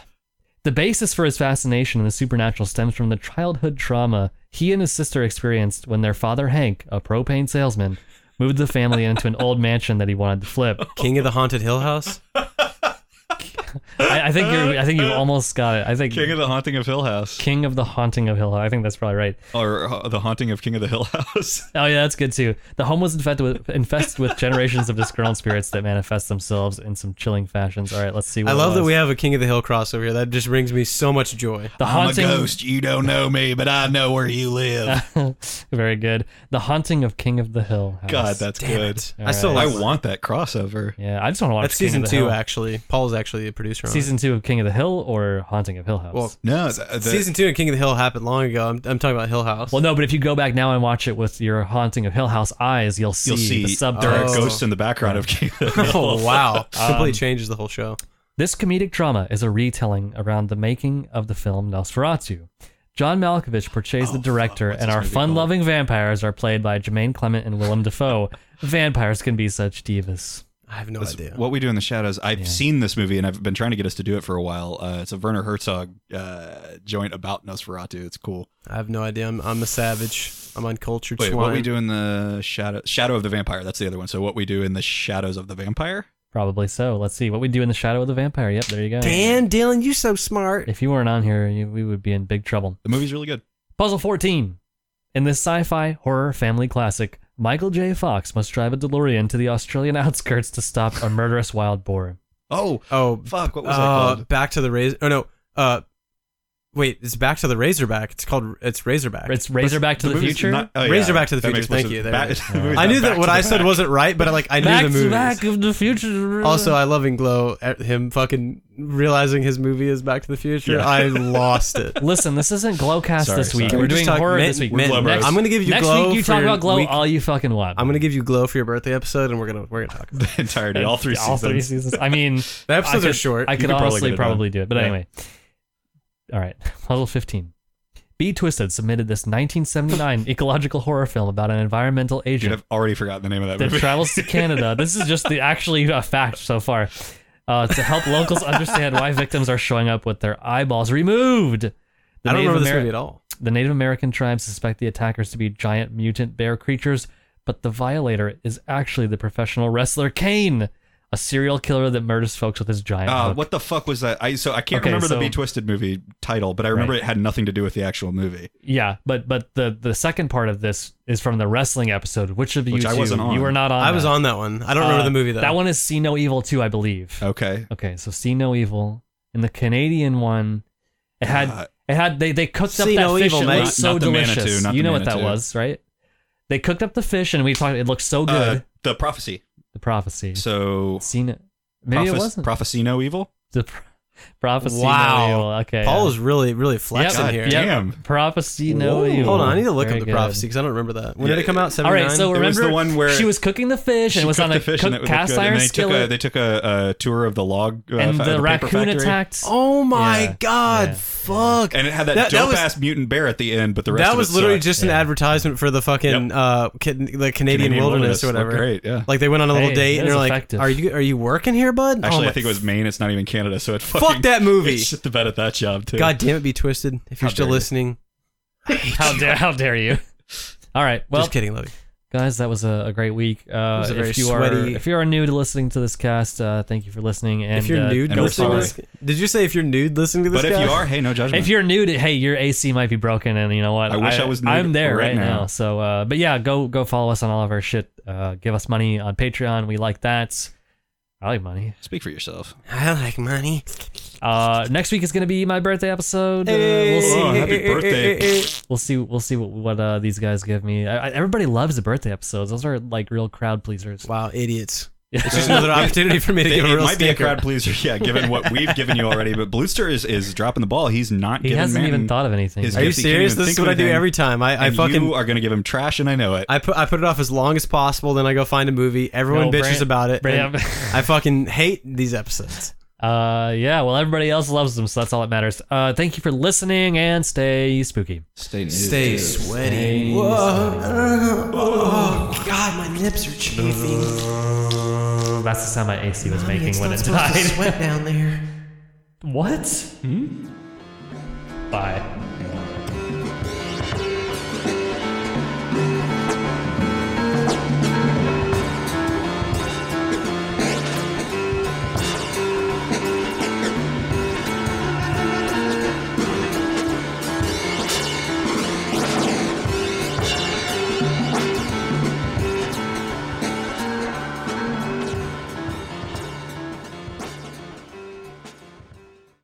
Speaker 3: The basis for his fascination in the supernatural stems from the childhood trauma he and his sister experienced when their father, Hank, a propane salesman, moved the family into an old mansion that he wanted to flip.
Speaker 1: King of the Haunted Hill House.
Speaker 3: I, I think you're. I think you've almost got it. I think
Speaker 2: King of the Haunting of Hill House,
Speaker 3: King of the Haunting of Hill. House. I think that's probably right.
Speaker 2: or uh, the Haunting of King of the Hill House.
Speaker 3: Oh yeah, that's good too. The home was infested with infested with generations of disgruntled spirits that manifest themselves in some chilling fashions. All right, let's see. What
Speaker 1: I love that we have a King of the Hill crossover here. That just brings me so much joy.
Speaker 3: the haunting. I'm a ghost.
Speaker 2: You don't know me, but I know where you live.
Speaker 3: Very good. The haunting of King of the Hill. House.
Speaker 2: God, that's
Speaker 1: Damn
Speaker 2: good.
Speaker 1: it.
Speaker 3: All
Speaker 1: I still.
Speaker 2: I want that crossover.
Speaker 3: yeah. I just want to watch
Speaker 1: That's
Speaker 3: King
Speaker 1: season
Speaker 3: of the
Speaker 1: two,
Speaker 3: Hill.
Speaker 1: actually. Paul's actually the producer on.
Speaker 3: Season two of King of the Hill or Haunting of Hill House.
Speaker 1: Well,
Speaker 2: No, the,
Speaker 1: Season two of King of the Hill happened long ago. I'm, I'm talking about Hill House.
Speaker 3: well, no, but if you go back now and watch it with your Haunting of Hill House eyes, you'll see,
Speaker 2: you'll see
Speaker 3: the
Speaker 2: there are
Speaker 3: subtext.
Speaker 1: Oh.
Speaker 2: ghosts in the background of King of the Hill.
Speaker 1: oh wow, completely
Speaker 3: Um,
Speaker 1: changes the whole show.
Speaker 3: This comedic drama is a retelling around the making of the film Nosferatu. John Malkovich portrays the
Speaker 2: Oh,
Speaker 3: director, and our fun-loving vampires are played by Jermaine Clement and Willem Dafoe. Vampires can be such divas.
Speaker 1: I have no
Speaker 2: That's
Speaker 1: idea.
Speaker 2: What we do in the shadows. I've
Speaker 3: Yeah.
Speaker 2: seen this movie and I've been trying to get us to do it for a while. Uh, it's a Werner Herzog uh, joint about Nosferatu. It's cool.
Speaker 1: I have no idea. I'm, I'm a savage. I'm uncultured
Speaker 2: Wait,
Speaker 1: swine.
Speaker 2: what we do in the shadow Shadow of the Vampire? That's the other one. So what we do in the shadows of the vampire?
Speaker 3: Probably so. Let's see what we do in the shadow of the vampire. Yep, there you go.
Speaker 1: Dan, Dylan, you so smart.
Speaker 3: If you weren't on here, you, we would be in big trouble.
Speaker 2: The movie's really good.
Speaker 3: Puzzle 14. In this sci fi horror family classic, Michael J. Fox must drive a DeLorean to the Australian outskirts to stop a murderous wild boar.
Speaker 2: Oh,
Speaker 1: Oh,
Speaker 2: fuck. What was that
Speaker 1: uh,
Speaker 2: called?
Speaker 1: Back to the razor. Oh no. Uh, wait, it's Back to the Razorback. It's called. It's Razorback.
Speaker 3: It's Razorback to the,
Speaker 2: movie's
Speaker 3: future.
Speaker 2: not- oh, yeah,
Speaker 1: Razorback to the
Speaker 2: that
Speaker 1: Future. Thank you. There
Speaker 2: Back-
Speaker 1: it is.
Speaker 2: the
Speaker 1: I knew that what
Speaker 2: the
Speaker 1: I said
Speaker 2: Back.
Speaker 1: wasn't right, but like I knew
Speaker 3: Back
Speaker 1: the
Speaker 3: to
Speaker 1: movie.
Speaker 3: Back of the Future.
Speaker 1: Also, I love in Glow at him fucking realizing his movie is Back to the Future.
Speaker 2: Yeah.
Speaker 1: I lost it.
Speaker 3: Listen, this isn't Glowcast
Speaker 2: Sorry,
Speaker 3: this week.
Speaker 2: sorry.
Speaker 3: We're
Speaker 1: we just
Speaker 3: doing
Speaker 1: talk-
Speaker 3: horror
Speaker 1: man-
Speaker 3: this week.
Speaker 1: man,
Speaker 2: Glow
Speaker 1: I'm gonna give you Glow.
Speaker 3: Next
Speaker 1: Glow.
Speaker 3: week you talk about Glow
Speaker 1: week-
Speaker 3: all you fucking want.
Speaker 1: I'm gonna give you Glow for your birthday episode, and we're gonna we're gonna talk about.
Speaker 2: the entirety, all three
Speaker 3: all
Speaker 2: seasons.
Speaker 3: three seasons. I mean,
Speaker 1: The episodes
Speaker 3: I
Speaker 1: are short.
Speaker 3: I could
Speaker 2: could
Speaker 3: honestly
Speaker 2: get
Speaker 3: probably do it, but anyway. All right, puzzle 15. B Twisted submitted this 1979 ecological horror film about an environmental
Speaker 2: Dude,
Speaker 3: agent
Speaker 2: I've already forgotten the name of that
Speaker 3: that
Speaker 2: movie.
Speaker 3: travels to Canada. This is just the actually a fact so far. Uh, to help locals understand why victims are showing up with their eyeballs removed. The
Speaker 1: I don't
Speaker 3: Native
Speaker 1: remember this movie at all.
Speaker 3: The Native American tribes suspect the attackers to be giant mutant bear creatures, but the violator is actually the professional wrestler Kane, a serial killer that murders folks with his giant
Speaker 2: Uh,
Speaker 3: hook.
Speaker 2: what the fuck was that? I so I can't
Speaker 3: Okay,
Speaker 2: remember
Speaker 3: so-
Speaker 2: the Be Twisted movie title, but I remember
Speaker 3: Right.
Speaker 2: it had nothing to do with the actual movie.
Speaker 3: Yeah, but but the the second part of this is from the wrestling episode. Which of you
Speaker 2: Which I wasn't on.
Speaker 3: You were not on.
Speaker 1: I was
Speaker 3: that.
Speaker 1: on that one. I don't remember
Speaker 3: Uh,
Speaker 1: the movie though.
Speaker 3: That one is See No Evil too, I believe.
Speaker 2: Okay.
Speaker 3: Okay, so See No Evil. In the Canadian one, it had
Speaker 2: Uh,
Speaker 3: it had they they cooked up that
Speaker 1: no
Speaker 3: fish.
Speaker 1: evil,
Speaker 3: it
Speaker 1: mate.
Speaker 3: looked so
Speaker 2: not the
Speaker 3: delicious.
Speaker 2: Manitou, not
Speaker 3: you
Speaker 2: the
Speaker 3: know what that was, right? They cooked up the fish, and we talked. It looked so good.
Speaker 2: uh, the prophecy.
Speaker 3: The prophecy.
Speaker 2: So
Speaker 3: Seen it. Maybe it wasn't.
Speaker 2: prophecy no evil.
Speaker 3: the pro- prophecy.
Speaker 1: Wow.
Speaker 3: No evil. Okay.
Speaker 1: Paul
Speaker 3: yeah.
Speaker 1: is really really flexing
Speaker 3: Yep,
Speaker 1: here.
Speaker 3: yep.
Speaker 2: Damn.
Speaker 3: Prophecy no
Speaker 2: Whoa.
Speaker 3: evil.
Speaker 1: Hold on, I need to look
Speaker 3: Very
Speaker 1: up the
Speaker 3: good.
Speaker 1: prophecy because I don't remember that. When
Speaker 2: Yeah.
Speaker 1: did it come out?
Speaker 3: All
Speaker 1: Seventy nine.
Speaker 3: right, so
Speaker 2: It was
Speaker 3: remember
Speaker 2: the one where
Speaker 3: she was cooking the fish and it was on a
Speaker 2: cooked the fish
Speaker 3: cook-
Speaker 2: and it looked
Speaker 3: cast
Speaker 2: good, and
Speaker 3: iron
Speaker 2: they took a
Speaker 3: skillet,
Speaker 2: they took a, a tour of the log uh,
Speaker 3: and
Speaker 2: fa-
Speaker 3: the
Speaker 2: paper
Speaker 3: raccoon
Speaker 2: factory.
Speaker 3: attacked.
Speaker 1: oh my
Speaker 3: Yeah.
Speaker 1: god!
Speaker 3: Yeah.
Speaker 1: Fuck.
Speaker 2: and it had that,
Speaker 1: That- that
Speaker 2: dope
Speaker 1: was-
Speaker 2: ass mutant bear at the end, but the rest
Speaker 1: that
Speaker 2: of
Speaker 1: was
Speaker 2: it
Speaker 1: literally
Speaker 2: sucked.
Speaker 1: just an
Speaker 3: Yeah.
Speaker 1: advertisement for the fucking uh can, the Canadian, wilderness, or
Speaker 2: looked
Speaker 1: whatever.
Speaker 2: Great, yeah.
Speaker 1: Like they went on a little
Speaker 3: Hey,
Speaker 1: date
Speaker 3: it
Speaker 1: and
Speaker 3: was
Speaker 1: they're like,
Speaker 3: effective.
Speaker 1: "Are you are you working here, bud?" Oh
Speaker 2: Actually,
Speaker 1: my
Speaker 2: I think it was Maine. It's not even Canada, so it
Speaker 1: Fuck
Speaker 2: fucking,
Speaker 1: that movie.
Speaker 2: Shit the bed at that job too.
Speaker 1: God damn it, be twisted. If you're
Speaker 2: How
Speaker 1: still
Speaker 2: dare you.
Speaker 1: listening,
Speaker 3: How dare how dare you? All right, well,
Speaker 1: just kidding, Lovey.
Speaker 3: guys, that was a, a great week. Uh,
Speaker 1: was a very
Speaker 3: if you are if you are new to listening to this cast, uh, thank you for listening. And
Speaker 1: if you're
Speaker 3: uh,
Speaker 1: nude
Speaker 2: and we're
Speaker 1: listening to
Speaker 2: sorry.
Speaker 1: this, did you say if you're nude listening to this?
Speaker 2: but if
Speaker 1: guy?
Speaker 2: you are, hey, no judgment.
Speaker 3: If you're new to, hey, your AC might be broken, and you know what?
Speaker 2: I wish I was nude
Speaker 3: I'm there
Speaker 2: right
Speaker 3: right, now.
Speaker 2: now.
Speaker 3: So, uh, but yeah, go go follow us on all of our shit. Uh, give us money on Patreon. We like that. I like money.
Speaker 2: speak for yourself.
Speaker 1: I like money.
Speaker 3: Uh, next week is gonna be my birthday episode. Uh, we'll see.
Speaker 2: Oh, happy
Speaker 1: hey, hey,
Speaker 2: birthday.
Speaker 1: hey, hey.
Speaker 3: We'll see. We'll see what, what uh, these guys give me. I, I, everybody loves the birthday episodes. Those are like real crowd pleasers.
Speaker 1: Wow, idiots. It's just another opportunity for me to
Speaker 2: It,
Speaker 1: give a
Speaker 2: it
Speaker 1: real
Speaker 2: might be a crowd pleaser, yeah, given what we've given you already. But Bluester is, is dropping the ball. He's not
Speaker 3: getting
Speaker 2: man.
Speaker 3: He hasn't
Speaker 2: Manton
Speaker 3: even thought of anything.
Speaker 2: his
Speaker 1: Are you
Speaker 2: gift. He can't
Speaker 1: serious? This is what I do every time. I, I
Speaker 2: And
Speaker 1: fucking
Speaker 2: you are going to give him trash, and I know it.
Speaker 1: I put I put it off as long as possible. Then I go find a movie. Everyone
Speaker 3: No,
Speaker 1: bitches
Speaker 3: Brand-
Speaker 1: about it.
Speaker 3: Brand-
Speaker 1: I fucking hate these episodes.
Speaker 3: uh, yeah. Well, everybody else loves them, so that's all that matters. Uh, thank you for listening and stay spooky.
Speaker 2: Stay,
Speaker 1: Stay sweaty.
Speaker 3: Stay
Speaker 1: Whoa. Oh god, my nips are chafing.
Speaker 3: That's the sound my AC was making
Speaker 1: It's
Speaker 3: when
Speaker 1: not
Speaker 3: it
Speaker 1: supposed to
Speaker 3: died.
Speaker 1: sweat down there.
Speaker 3: What? Hmm? Bye.